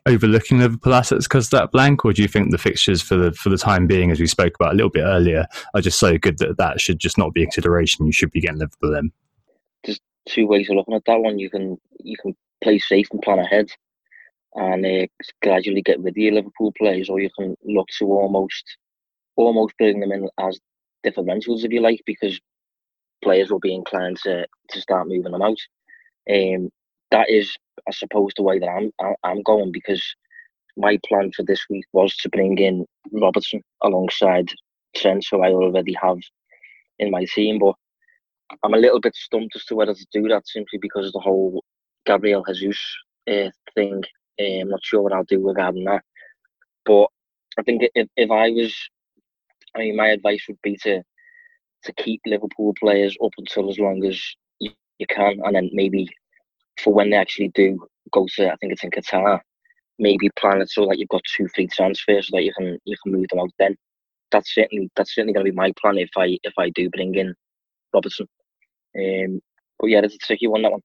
overlooking Liverpool assets because that blank, or do you think the fixtures for the for the time being, as we spoke about a little bit earlier, are just so good that that should just not be a consideration? You should be getting Liverpool in.
There's two ways of looking at that one. You can you can play safe and plan ahead, and uh, gradually get rid of your Liverpool players, or you can look to almost almost bring them in as differentials if you like, because players will be inclined to to start moving them out. Um, that is, I suppose, the way that I'm I'm going because my plan for this week was to bring in Robertson alongside Trent, who I already have in my team. But I'm a little bit stumped as to whether to do that simply because of the whole Gabriel Jesus uh, thing. Uh, I'm not sure what I'll do regarding that. But I think if, if I was, I mean, my advice would be to to keep Liverpool players up until as long as you can, and then maybe for when they actually do go to, I think it's in Qatar, maybe plan it so that you've got two free transfers so that you can you can move them out. Then that's certainly that's certainly going to be my plan if I if I do bring in Robertson. Um, but yeah, it's a tricky one that one.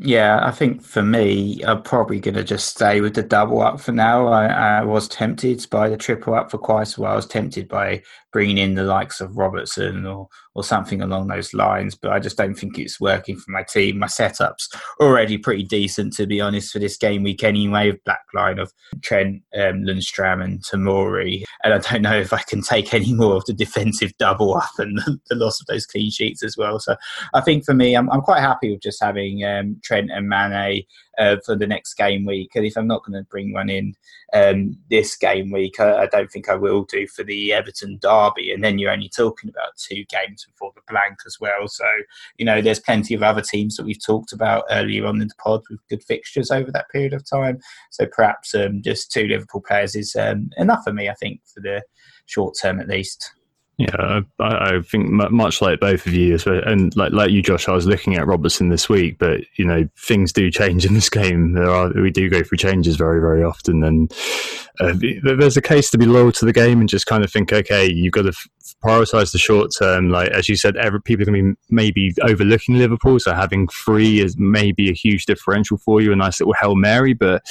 Yeah, I think for me, I'm probably going to just stay with the double up for now. I, I, was tempted by the triple up for quite a while. I was tempted by bringing in the likes of Robertson or or something along those lines. But I just don't think it's working for my team. My setup's already pretty decent, to be honest, for this game week anyway. Black line of Trent, um, Lundstram, and Tomori, and I don't know if I can take any more of the defensive double up and the, the loss of those clean sheets as well. So I think for me, I'm, I'm quite happy with just having um, Trent and Mane uh, for the next game week. And if I'm not going to bring one in um, this game week, I, I, don't think I will do for the Everton derby. And then you're only talking about two games before the blank as well. So, you know, there's plenty of other teams that we've talked about earlier on in the pod with good fixtures over that period of time. So perhaps um, just two Liverpool players is um, enough for me, I think, for the short term at least.
Yeah, I, I, think much like both of you, and like like you, Josh, I was looking at Robertson this week, but you know things do change in this (laughs) game. There are we do go through changes very very often, and uh, there's a case to be loyal to the game and just kind of think, okay, you've got to prioritize the short term. Like as you said, every, people to be maybe overlooking Liverpool, so having free is maybe a huge differential for you, a nice little hail mary, but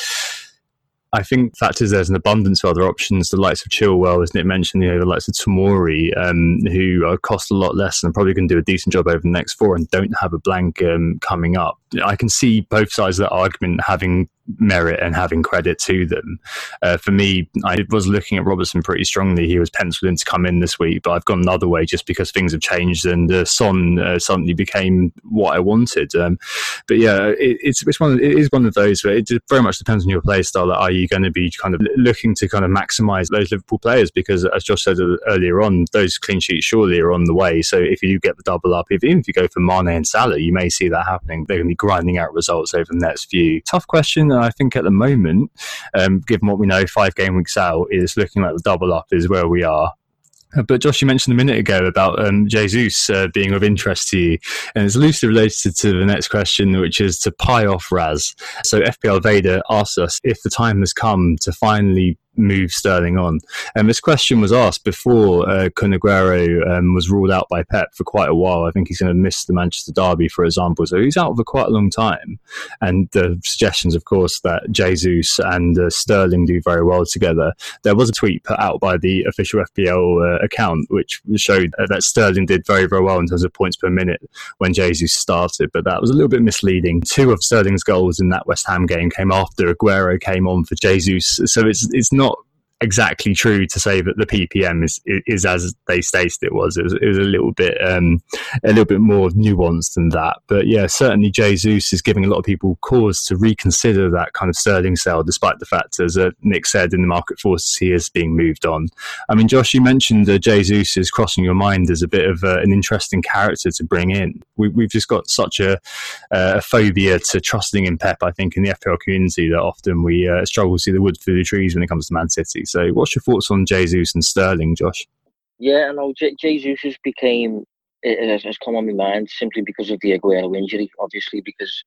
I think fact is there's an abundance of other options. The likes of Chilwell, as Nick mentioned, you know, the likes of Tomori, um, who cost a lot less and probably going to do a decent job over the next four and don't have a blank um, coming up. I can see both sides of that argument having merit and having credit to them. Uh, for me, I was looking at Robertson pretty strongly. He was penciled in to come in this week, but I've gone another way just because things have changed and uh, Son uh, suddenly became what I wanted. Um, but yeah, it, it's it's one it is one of those where it very much depends on your play style. Like, are you going to be kind of looking to kind of maximise those Liverpool players? Because as Josh said earlier on, those clean sheets surely are on the way. So if you get the double up, if, even if you go for Mane and Salah, you may see that happening. They're going to be grinding out results over the next few. Tough question I think at the moment, um, given what we know, five game weeks out, is looking like the double up is where we are. But Josh, you mentioned a minute ago about um, Jesus uh, being of interest to you, and it's loosely related to the next question, which is to pie off Raz. So FPL Vader asked us if the time has come to finally move Sterling on. And this question was asked before uh, um, was ruled out by Pep for quite a while. I think he's going to miss the Manchester Derby, for example. So he's out for quite a long time. And the suggestions, of course, that Jesus and uh, Sterling do very well together. There was a tweet put out by the official FPL uh, account which showed that Sterling did very, very well in terms of points per minute when Jesus started, but that was a little bit misleading. Two of Sterling's goals in that West Ham game came after Aguero came on for Jesus. So it's, it's not exactly true to say that the ppm is is as they stated it was. It was, it was a little bit um, a little bit more nuanced than that. But yeah, certainly Jesus is giving a lot of people cause to reconsider that kind of Sterling sale, despite the fact, as uh, Nick said, in the market forces he is being moved on. I mean, Josh, you mentioned uh, Jesus is crossing your mind as a bit of uh, an interesting character to bring in. We, have just got such a, uh, a, phobia to trusting in Pep, I think, in the FPL community that often we uh, struggle to see the wood through the trees when it comes to Man City. So, what's your thoughts on Jesus and Sterling, Josh?
Yeah, no, J- Jesus has became it has come on my mind simply because of the Aguero injury. Obviously, because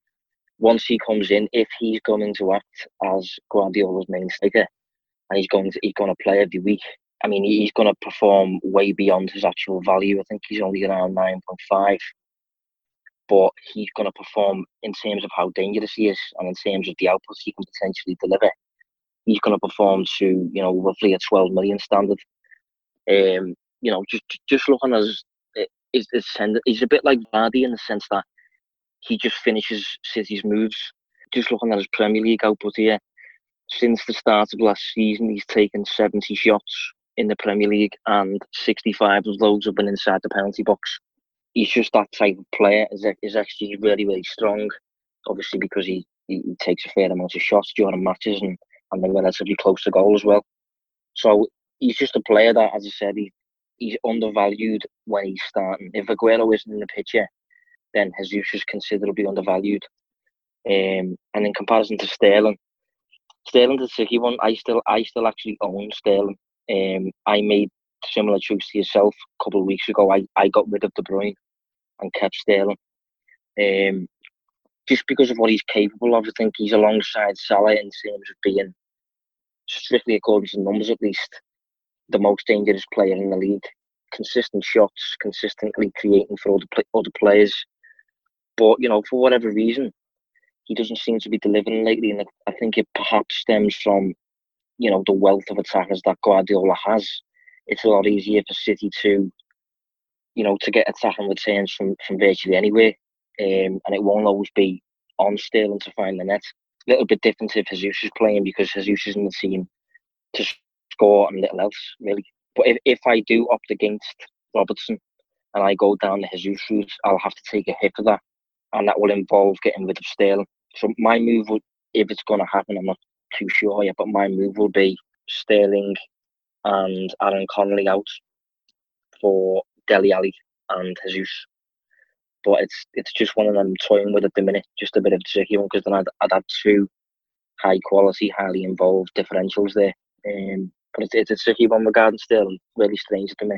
once he comes in, if he's going to act as Guardiola's main striker, and he's going to he's going to play every week, I mean, he's going to perform way beyond his actual value. I think he's only around nine point five, but he's going to perform in terms of how dangerous he is, and in terms of the outputs he can potentially deliver he's going to perform to you know roughly a 12 million standard. Um, you know, just just looking as is he's a bit like Vardy in the sense that he just finishes City's moves. Just looking at his Premier League output here, since the start of last season, he's taken 70 shots in the Premier League and 65 of those have been inside the penalty box. He's just that type of player. Is is actually really really strong. Obviously because he, he takes a fair amount of shots during matches and and they're relatively close to goal as well. So he's just a player that, as I said, he, he's undervalued when he's starting. If Aguero isn't in the picture, then Jesus is considerably undervalued. Um, and in comparison to Sterling, Sterling's a tricky one. I still, I still actually own Sterling. Um, I made similar choice to yourself a couple of weeks ago. I, I got rid of De Bruyne and kept Sterling. Um, just because of what he's capable of, I think he's alongside Salah in terms of being strictly according to numbers at least, the most dangerous player in the league. Consistent shots, consistently creating for other, other players. But, you know, for whatever reason, he doesn't seem to be delivering lately. And I think it perhaps stems from, you know, the wealth of attackers that Guardiola has. It's a lot easier for City to, you know, to get attacking returns from, from virtually anywhere. Um, and it won't always be on Sterling to find the net little bit different if Jesus is playing because Jesus is in the team to score and little else really. But if, if I do opt against Robertson and I go down the Jesus route, I'll have to take a hit for that, and that will involve getting rid of Sterling. So my move would, if it's going to happen, I'm not too sure yet, but my move will be Sterling and Aaron Connolly out for Dele Alli and Jesus but it's it's just one of them toying with at the minute, just a bit of a tricky one because then I'd, I'd have two high quality, highly involved differentials there. Um, but it's, it's a tricky one regarding still, really strange to me.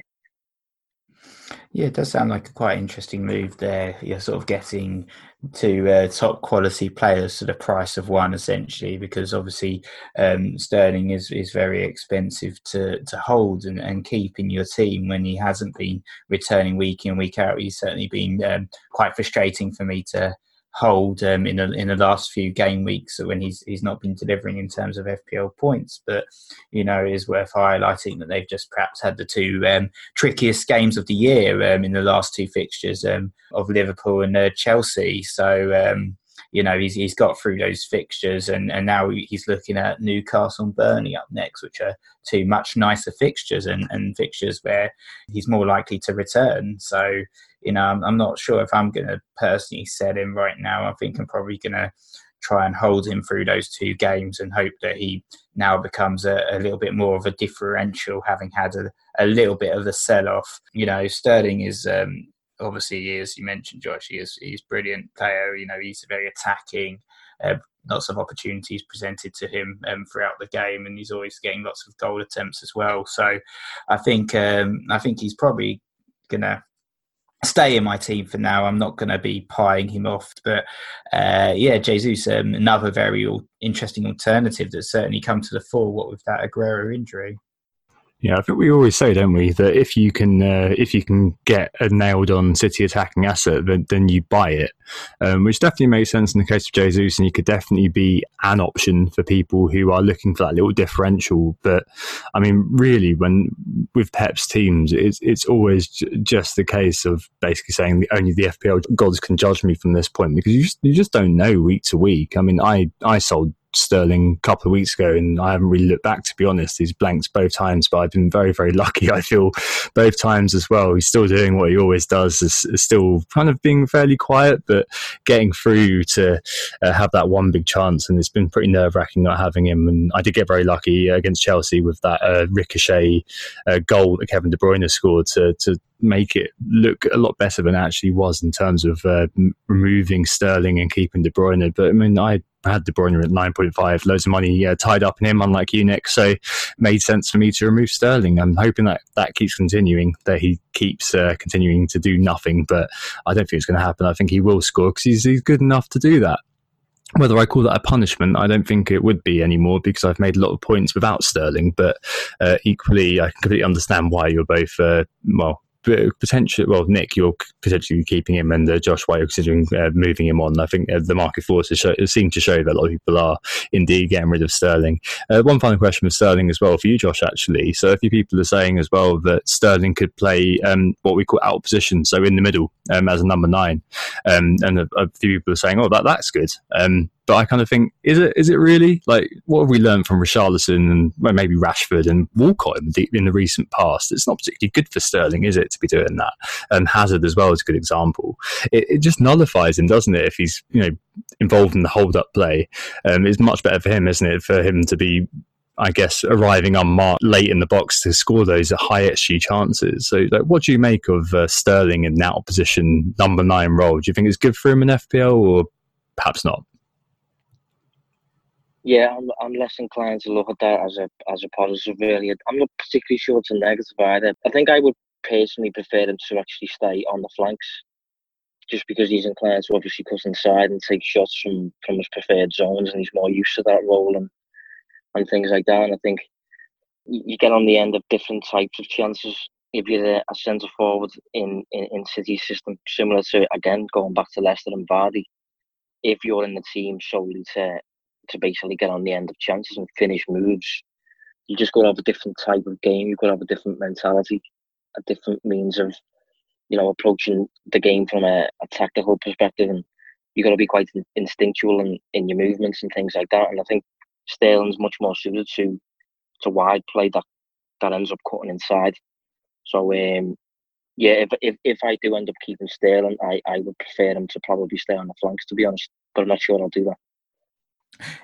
Yeah, it does sound like a quite interesting move there. You're sort of getting to uh, top quality players to the price of one, essentially, because obviously um, Sterling is, is very expensive to, to hold and, and keep in your team when he hasn't been returning week in, week out. He's certainly been um, quite frustrating for me to hold um, in the in the last few game weeks when he's he's not been delivering in terms of FPL points. But you know, it is worth highlighting that they've just perhaps had the two um, trickiest games of the year um, in the last two fixtures um, of Liverpool and uh, Chelsea. So. Um, you know he's he's got through those fixtures and, and now he's looking at Newcastle and Burnley up next, which are two much nicer fixtures and, and fixtures where he's more likely to return. So you know, I'm, I'm not sure if I'm going to personally sell him right now. I think I'm probably going to try and hold him through those two games and hope that he now becomes a, a little bit more of a differential, having had a, a little bit of a sell off. You know, Sterling is um, obviously, as you mentioned, Josh, he is he's brilliant player. You know, he's very attacking. Uh, lots of opportunities presented to him um, throughout the game, and he's always getting lots of goal attempts as well. So I think um, I think he's probably gonna stay in my team for now. I'm not going to be pieing him off, but uh, yeah, Jesus, um, another very interesting alternative that's certainly come to the fore. What with that Aguero injury.
Yeah, I think we always say, don't we, that if you can uh, if you can get a nailed on City attacking asset, then, then you buy it, um, which definitely makes sense in the case of Jesus, and he could definitely be an option for people who are looking for that little differential. But I mean, really, when with Pep's teams, it's it's always j- just the case of basically saying only the FPL gods can judge me from this point because you just you just don't know week to week. I mean, I I sold Sterling a couple of weeks ago, and I haven't really looked back to be honest. He's blanked both times, but I've been very, very (laughs) lucky. I feel both times as well. He's still doing what he always does. Is, is still kind of being fairly quiet, but getting through to uh, have that one big chance. And it's been pretty nerve wracking not having him. And I did get very lucky against Chelsea with that uh, ricochet uh, goal that Kevin De Bruyne scored to to make it look a lot better than it actually was in terms of uh, removing Sterling and keeping De Bruyne. But I mean, I had De Bruyne at 9.5, loads of money tied up in him, unlike you, Nick. So made sense for me to remove Sterling. I'm hoping that that keeps continuing, that he keeps uh, continuing to do nothing. But I don't think it's going to happen. I think he will score because he's, he's good enough to do that. Whether I call that a punishment, I don't think it would be anymore because I've made a lot of points without Sterling. But uh, equally, I can completely understand why you're both, uh, well, potentially, well, Nick, you're potentially keeping him, and uh, Josh, why you're considering uh, moving him on. I think uh, the market forces show, seem to show that a lot of people are indeed getting rid of Sterling. Uh, one final question with Sterling as well for you, Josh, actually. So, a few people are saying as well that Sterling could play um, what we call out position, so in the middle um, as a number nine, um, and a, a, few people are saying, "Oh, that that's good." Um, but I kind of think, is it is it really like what have we learned from Richarlison and well, maybe Rashford and Walcott in the, in the, recent past? It's not particularly good for Sterling, is it, to be doing that? And Hazard as well is a good example. It, it just nullifies him, doesn't it? If he's you know involved in the hold up play, um, it's much better for him, isn't it, for him to be I guess, arriving unmarked late in the box to score those high XG chances. So, like, what do you make of uh, Sterling in that opposition number nine role? Do you think it's good for him in FPL or perhaps not?
Yeah, I'm, I'm less inclined to look at that as a as a positive. Really, I'm not particularly sure it's a negative either. I think I would personally prefer him to actually stay on the flanks, just because he's inclined to obviously cut inside and take shots from from his preferred zones, and he's more used to that role and and things like that. And I think you get on the end of different types of chances if you're a, centre forward in, in in City's system, similar to again going back to Leicester and Vardy. If you're in the team solely to to basically get on the end of chances and finish moves. You just got to have a different type of game. You've got to have a different mentality, a different means of, you know, approaching the game from a, a tactical perspective, and you've got to be quite instinctual in, in your movements and things like that. And I think Sterling's much more suited to to wide play that that ends up cutting inside. So um, yeah, if, if if I do end up keeping Sterling, I, I would prefer him to probably stay on the flanks to be honest. But I'm not sure I'll do that.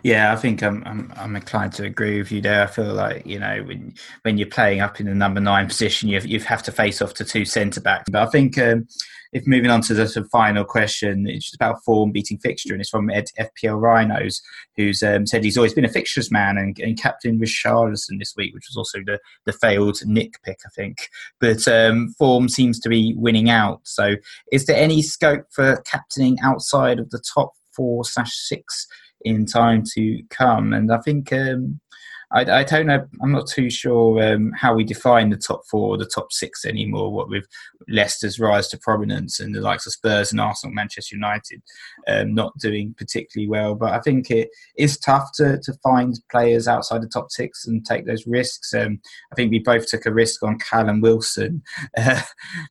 Yeah, I think I'm, I'm, I'm inclined to agree with you there. I feel like you know when when you're playing up in the number nine position, you you have to face off to two centre backs. But I think um, if moving on to the sort of final question, it's just about form beating fixture, and it's from Ed FPL Rhinos, who's um, said he's always been a fixtures man and, and captain Richarlison this week, which was also the the failed Nick pick, I think. But um, form seems to be winning out. So, is there any scope for captaining outside of the top four slash six? In time to come. And I think um, I, I, don't know. I'm not too sure um, how we define the top four, the top six anymore. What with Leicester's rise to prominence and the likes of Spurs and Arsenal, Manchester United, um, not doing particularly well. But I think it is tough to, to find players outside the top six and take those risks. Um, I think we both took a risk on Callum Wilson, (laughs) uh,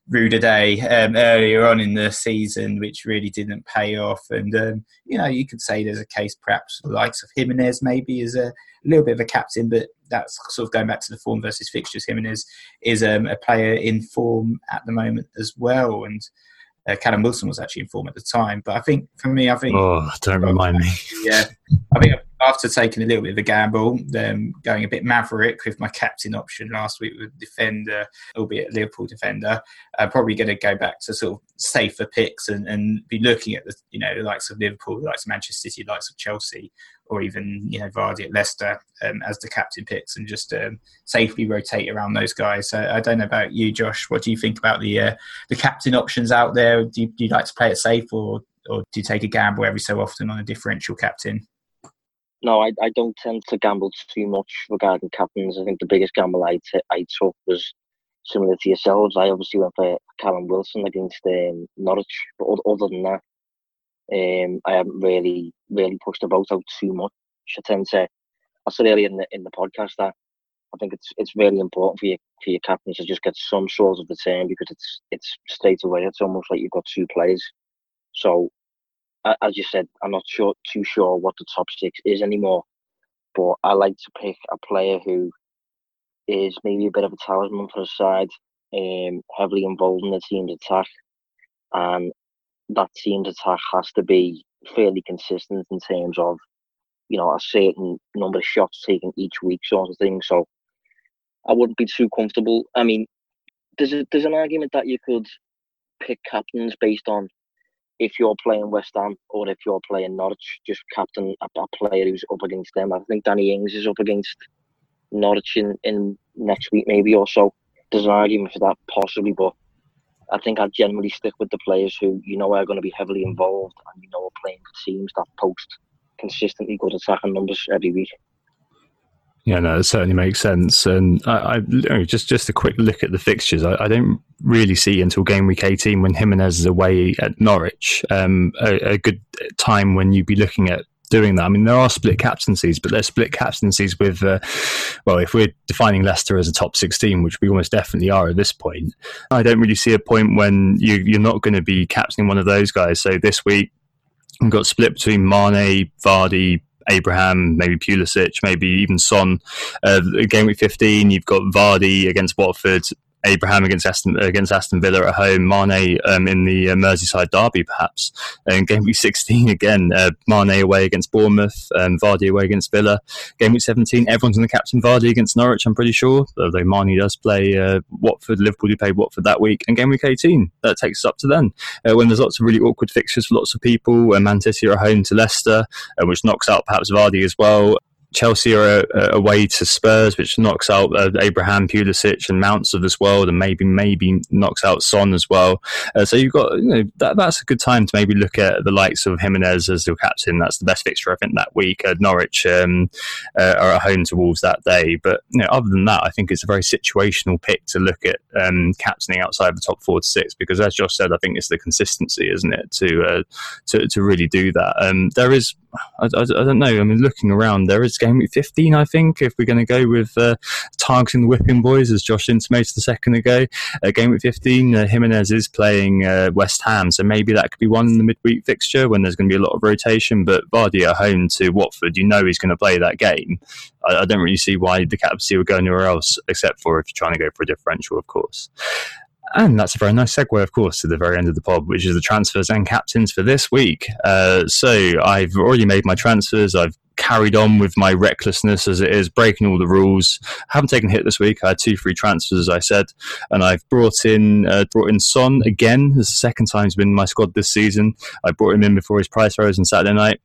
Day um, earlier on in the season, which really didn't pay off. And um, you know, you could say there's a case perhaps the likes of Jimenez maybe is a a little bit of a captain, but that's sort of going back to the form versus fixtures. Him Jimenez is um, a player in form at the moment as well, and uh, Callum Wilson was actually in form at the time. But I think for me, I think
oh, don't remind me.
Yeah, I think after taking a little bit of a gamble, um, going a bit maverick with my captain option last week with defender, albeit Liverpool defender, I'm probably going to go back to sort of safer picks and, and be looking at the you know the likes of Liverpool, the likes of Manchester City, the likes of Chelsea, or even you know Vardy at Leicester um, as the captain picks, and just um, safely rotate around those guys. So I don't know about you, Josh. What do you think about the uh, the captain options out there? Do you, do you like to play it safe, or or do you take a gamble every so often on a differential captain?
No, I, I don't tend to gamble too much regarding captains. I think the biggest gamble I, t- I took was similar to yourselves. I obviously went for Callum Wilson against um, Norwich, but other than that, um, I haven't really really pushed the boat out too much. I tend to, I said earlier in the in the podcast that I think it's it's really important for your for your captains to just get some sort of return because it's it's straight away. It's almost like you've got two players. So as you said, I'm not sure too sure what the top six is anymore. But I like to pick a player who is maybe a bit of a talisman for the side, um, heavily involved in the team's attack, and that team's attack has to be fairly consistent in terms of, you know, a certain number of shots taken each week, sort of thing. So I wouldn't be too comfortable. I mean, there's a, there's an argument that you could pick captains based on if you're playing West Ham or if you're playing Norwich, just captain a, a player who's up against them. I think Danny Ings is up against Norwich in, in next week, maybe or so. There's an argument for that, possibly, but I think I'd generally stick with the players who you know are going to be heavily involved and you know are playing teams that post consistently good attacking numbers every week.
Yeah, no, it certainly makes sense. And I, I just just a quick look at the fixtures. I, I, don't really see until game week eighteen when Jimenez is away at Norwich um, a, a, good time when you'd be looking at doing that. I mean, there are split captaincies, but they're split captaincies with, uh, well, if we're defining Leicester as a top sixteen, which we almost definitely are at this point, I don't really see a point when you, you're not going to be captaining one of those guys. So this week. We've got split between Mane, Vardy, Abraham, maybe Pulisic, maybe even Son. Uh, game week 15, you've got Vardy against Watford, Abraham against Aston against Aston Villa at home, Mane um, in the uh, Merseyside derby, perhaps. And game week 16 again, uh, Mane away against Bournemouth, um, Vardy away against Villa. Game week 17, everyone's in the captain Vardy against Norwich. I'm pretty sure, although Mane does play uh, Watford. Liverpool do play Watford that week, and game week 18 that takes us up to then uh, when there's lots of really awkward fixtures for lots of people. Uh, Man City are home to Leicester, uh, which knocks out perhaps Vardy as well. Chelsea are away to Spurs, which knocks out uh, Abraham, Pulisic, and Mounts of this world, and maybe maybe knocks out Son as well. Uh, so you've got you know that, that's a good time to maybe look at the likes of Jimenez as your captain. That's the best fixture I think that week. Uh, Norwich um, uh, are at home to Wolves that day, but you know, other than that, I think it's a very situational pick to look at um, captaining outside the top four to six because, as Josh said, I think it's the consistency, isn't it, to uh, to to really do that. Um, there is I, I, I, don't know. I mean, looking around, there is game week 15, I think, if we're going to go with uh, targeting the whipping boys, as Josh intimated a second ago. Uh, game week 15, uh, Jimenez is playing uh, West Ham, so maybe that could be one in the midweek fixture when there's going to be a lot of rotation. But Vardy at home to Watford, you know he's going to play that game. I, I don't really see why the captaincy would go anywhere else, except for if you're trying to go for a differential, of course. And that's a very nice segue, of course, to the very end of the pod, which is the transfers and captains for this week. Uh, so I've already made my transfers. I've carried on with my recklessness as it is, breaking all the rules. Haven't taken a hit this week. I had two free transfers, as I said, and I've brought in uh, brought in Son again. This is the second time he's been in my squad this season. I brought him in before his price rose on Saturday night.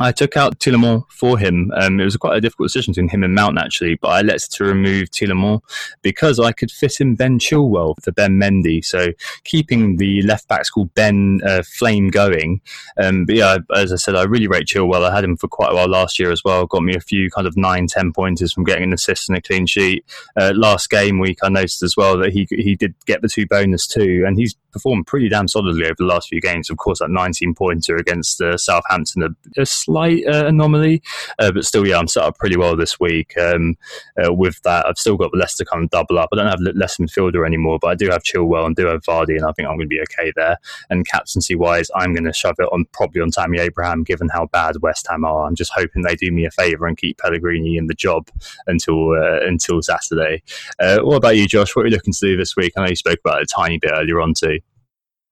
I took out Tielemans for him. Um, it was quite a difficult decision between him and Mount actually, but I elected to remove Tielemans because I could fit in Ben Chilwell for Ben Mendy. So keeping the left backs called Ben uh, Flame going. Um, but yeah, as I said, I really rate Chilwell. I had him for quite a while last year as well. Got me a few kind of nine, ten pointers from getting an assist and a clean sheet. Uh, last game week, I noticed as well that he he did get the two bonus too, and he's performed pretty damn solidly over the last few games. Of course, that 19 pointer against uh, Southampton, a, a slight uh, anomaly, uh, but still, yeah, I'm set up pretty well this week. Um, uh, with that, I've still got Leicester kind of double up. I don't have Leicester midfielder anymore, but I do have Chilwell and do have Vardy, and I think I'm going to be okay there. And captaincy wise, I'm going to shove it on probably on Tammy Abraham, given how bad West Ham are. I'm just hoping they do me a favour and keep Pellegrini in the job until uh, until Saturday. Uh, what about you, Josh? What are you looking to do this week? I know you spoke about it a tiny bit earlier on too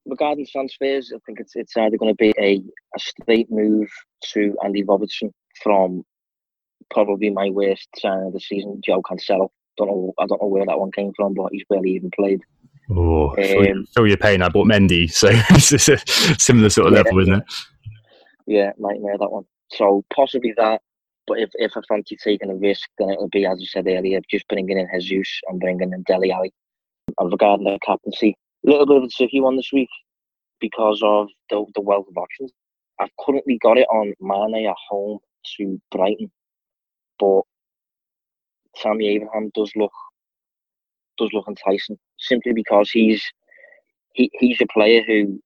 regarding transfers, I think it's it's either going to be a, a straight move to Andy Robertson from probably my worst sign of the season, João Cancelo. Don't know, I don't know where that one came from, but he's barely even played.
Oh, feel, um, your pain. I bought Mendy, so (laughs) it's a similar sort of yeah, level, isn't it?
Yeah, nightmare that one. So possibly that. But if, if I fancy taking a risk, then it'll be, as I said earlier, just bringing in Jesus and bringing in Dele Alli. And regarding the captaincy, little bit of a tricky one this week because of the, the wealth of options. I've currently got it on Mane at home to Brighton, but Tammy Abraham does look does look enticing simply because he's he, he's a player who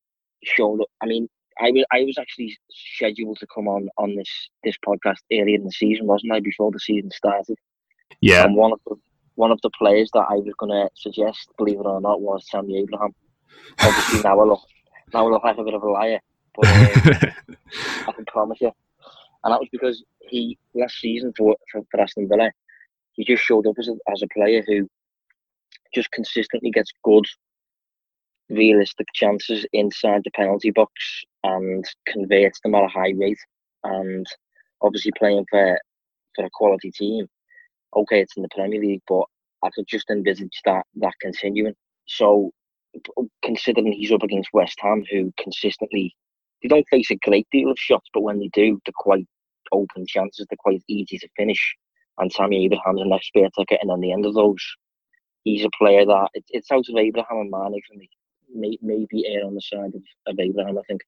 showed up. I mean, I was I was actually scheduled to come on on this this podcast earlier in the season, wasn't I? Before the season started.
Yeah.
And one of the one of the players that I was going to suggest, believe it or not, was Tammy Abraham. Obviously, (laughs) now I look now I look like a bit of a liar, but um, (laughs) I can promise you. And that was because he last season for for, for Aston Villa, he just showed up as a, as a player who just consistently gets good, realistic chances inside the penalty box and converts them at a high rate. And obviously playing for for a quality team, okay, it's in the Premier League, but I could just envisage that that continuing. So oh, considering he's up against West Ham, who consistently they don't face a great deal of shots, but when they do, they're quite open chances. They're quite easy to finish. And Tammy Abraham's an expert at getting on the end of those. He's a player that it, it's out of Abraham and Mane for me. maybe err on the side of, of Abraham, I think.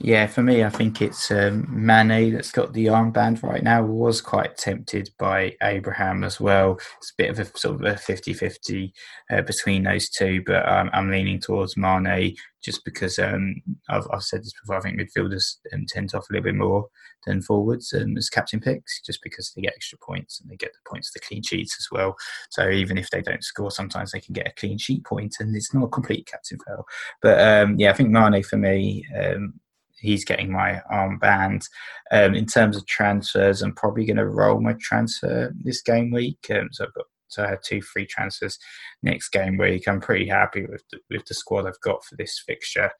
Yeah, for me, I think it's um, Mane that's got the armband right now. Was quite tempted by Abraham as well. It's a bit of a sort of a 50 50 uh, between those two, but um, I'm leaning towards Mane just because um, I've, I've, said this before. I think midfielders um, tend to offer a little bit more than forwards um, as captain picks, just because they get extra points and they get the points, the clean sheets as well. So even if they don't score, sometimes they can get a clean sheet point, and it's not a complete captain fail. But um, yeah, I think Mane for me um, he's getting my armband. Um, in terms of transfers, I'm probably going to roll my transfer this game week. Um, so I've got so I had two free transfers next game week. I'm pretty happy with the, with the squad I've got for this fixture,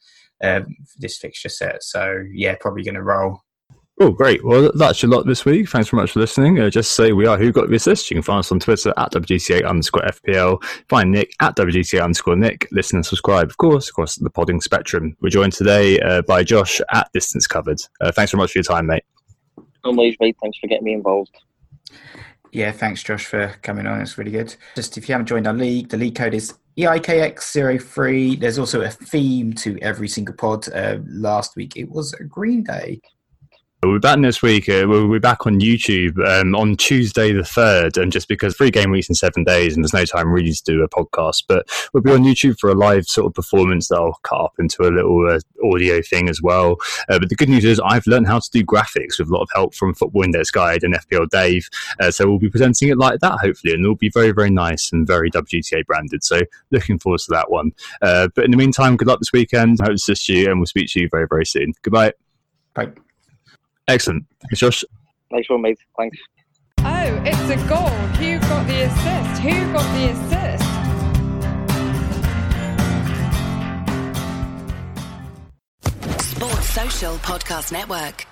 um, for this fixture set. So yeah, probably going to roll
Oh, great. Well, that's your lot this week. Thanks very much for listening. Uh, just say we are Who Got the Assist. You can find us on Twitter at WGTA underscore FPL. Find Nick at WGTA underscore Nick. Listen and subscribe, of course, across the podding spectrum. We're joined today uh, by Josh at Distance Covered. Uh, thanks very much for your time, mate.
Always, mate. Thanks for getting me involved.
Yeah, thanks, Josh, for coming on. It's really good. Just if you haven't joined our league, the league code is EIKX03. There's also a theme to every single pod. Uh, last week it was a Green Day.
We're back next week. Uh, we'll be back on YouTube um, on Tuesday the 3rd. And just because three game weeks in seven days and there's no time really to do a podcast, but we'll be on YouTube for a live sort of performance that I'll cut up into a little uh, audio thing as well. Uh, but the good news is I've learned how to do graphics with a lot of help from Football Index Guide and FPL Dave. Uh, so we'll be presenting it like that, hopefully. And it'll be very, very nice and very WGTA branded. So looking forward to that one. Uh, but in the meantime, good luck this weekend. I hope to see you and we'll speak to you very, very soon. Goodbye.
Bye.
Excellent. Thanks, Josh.
Nice one, mate. Thanks.
Oh, it's a goal. Who got the assist? Who got the assist?
Sports Social Podcast Network.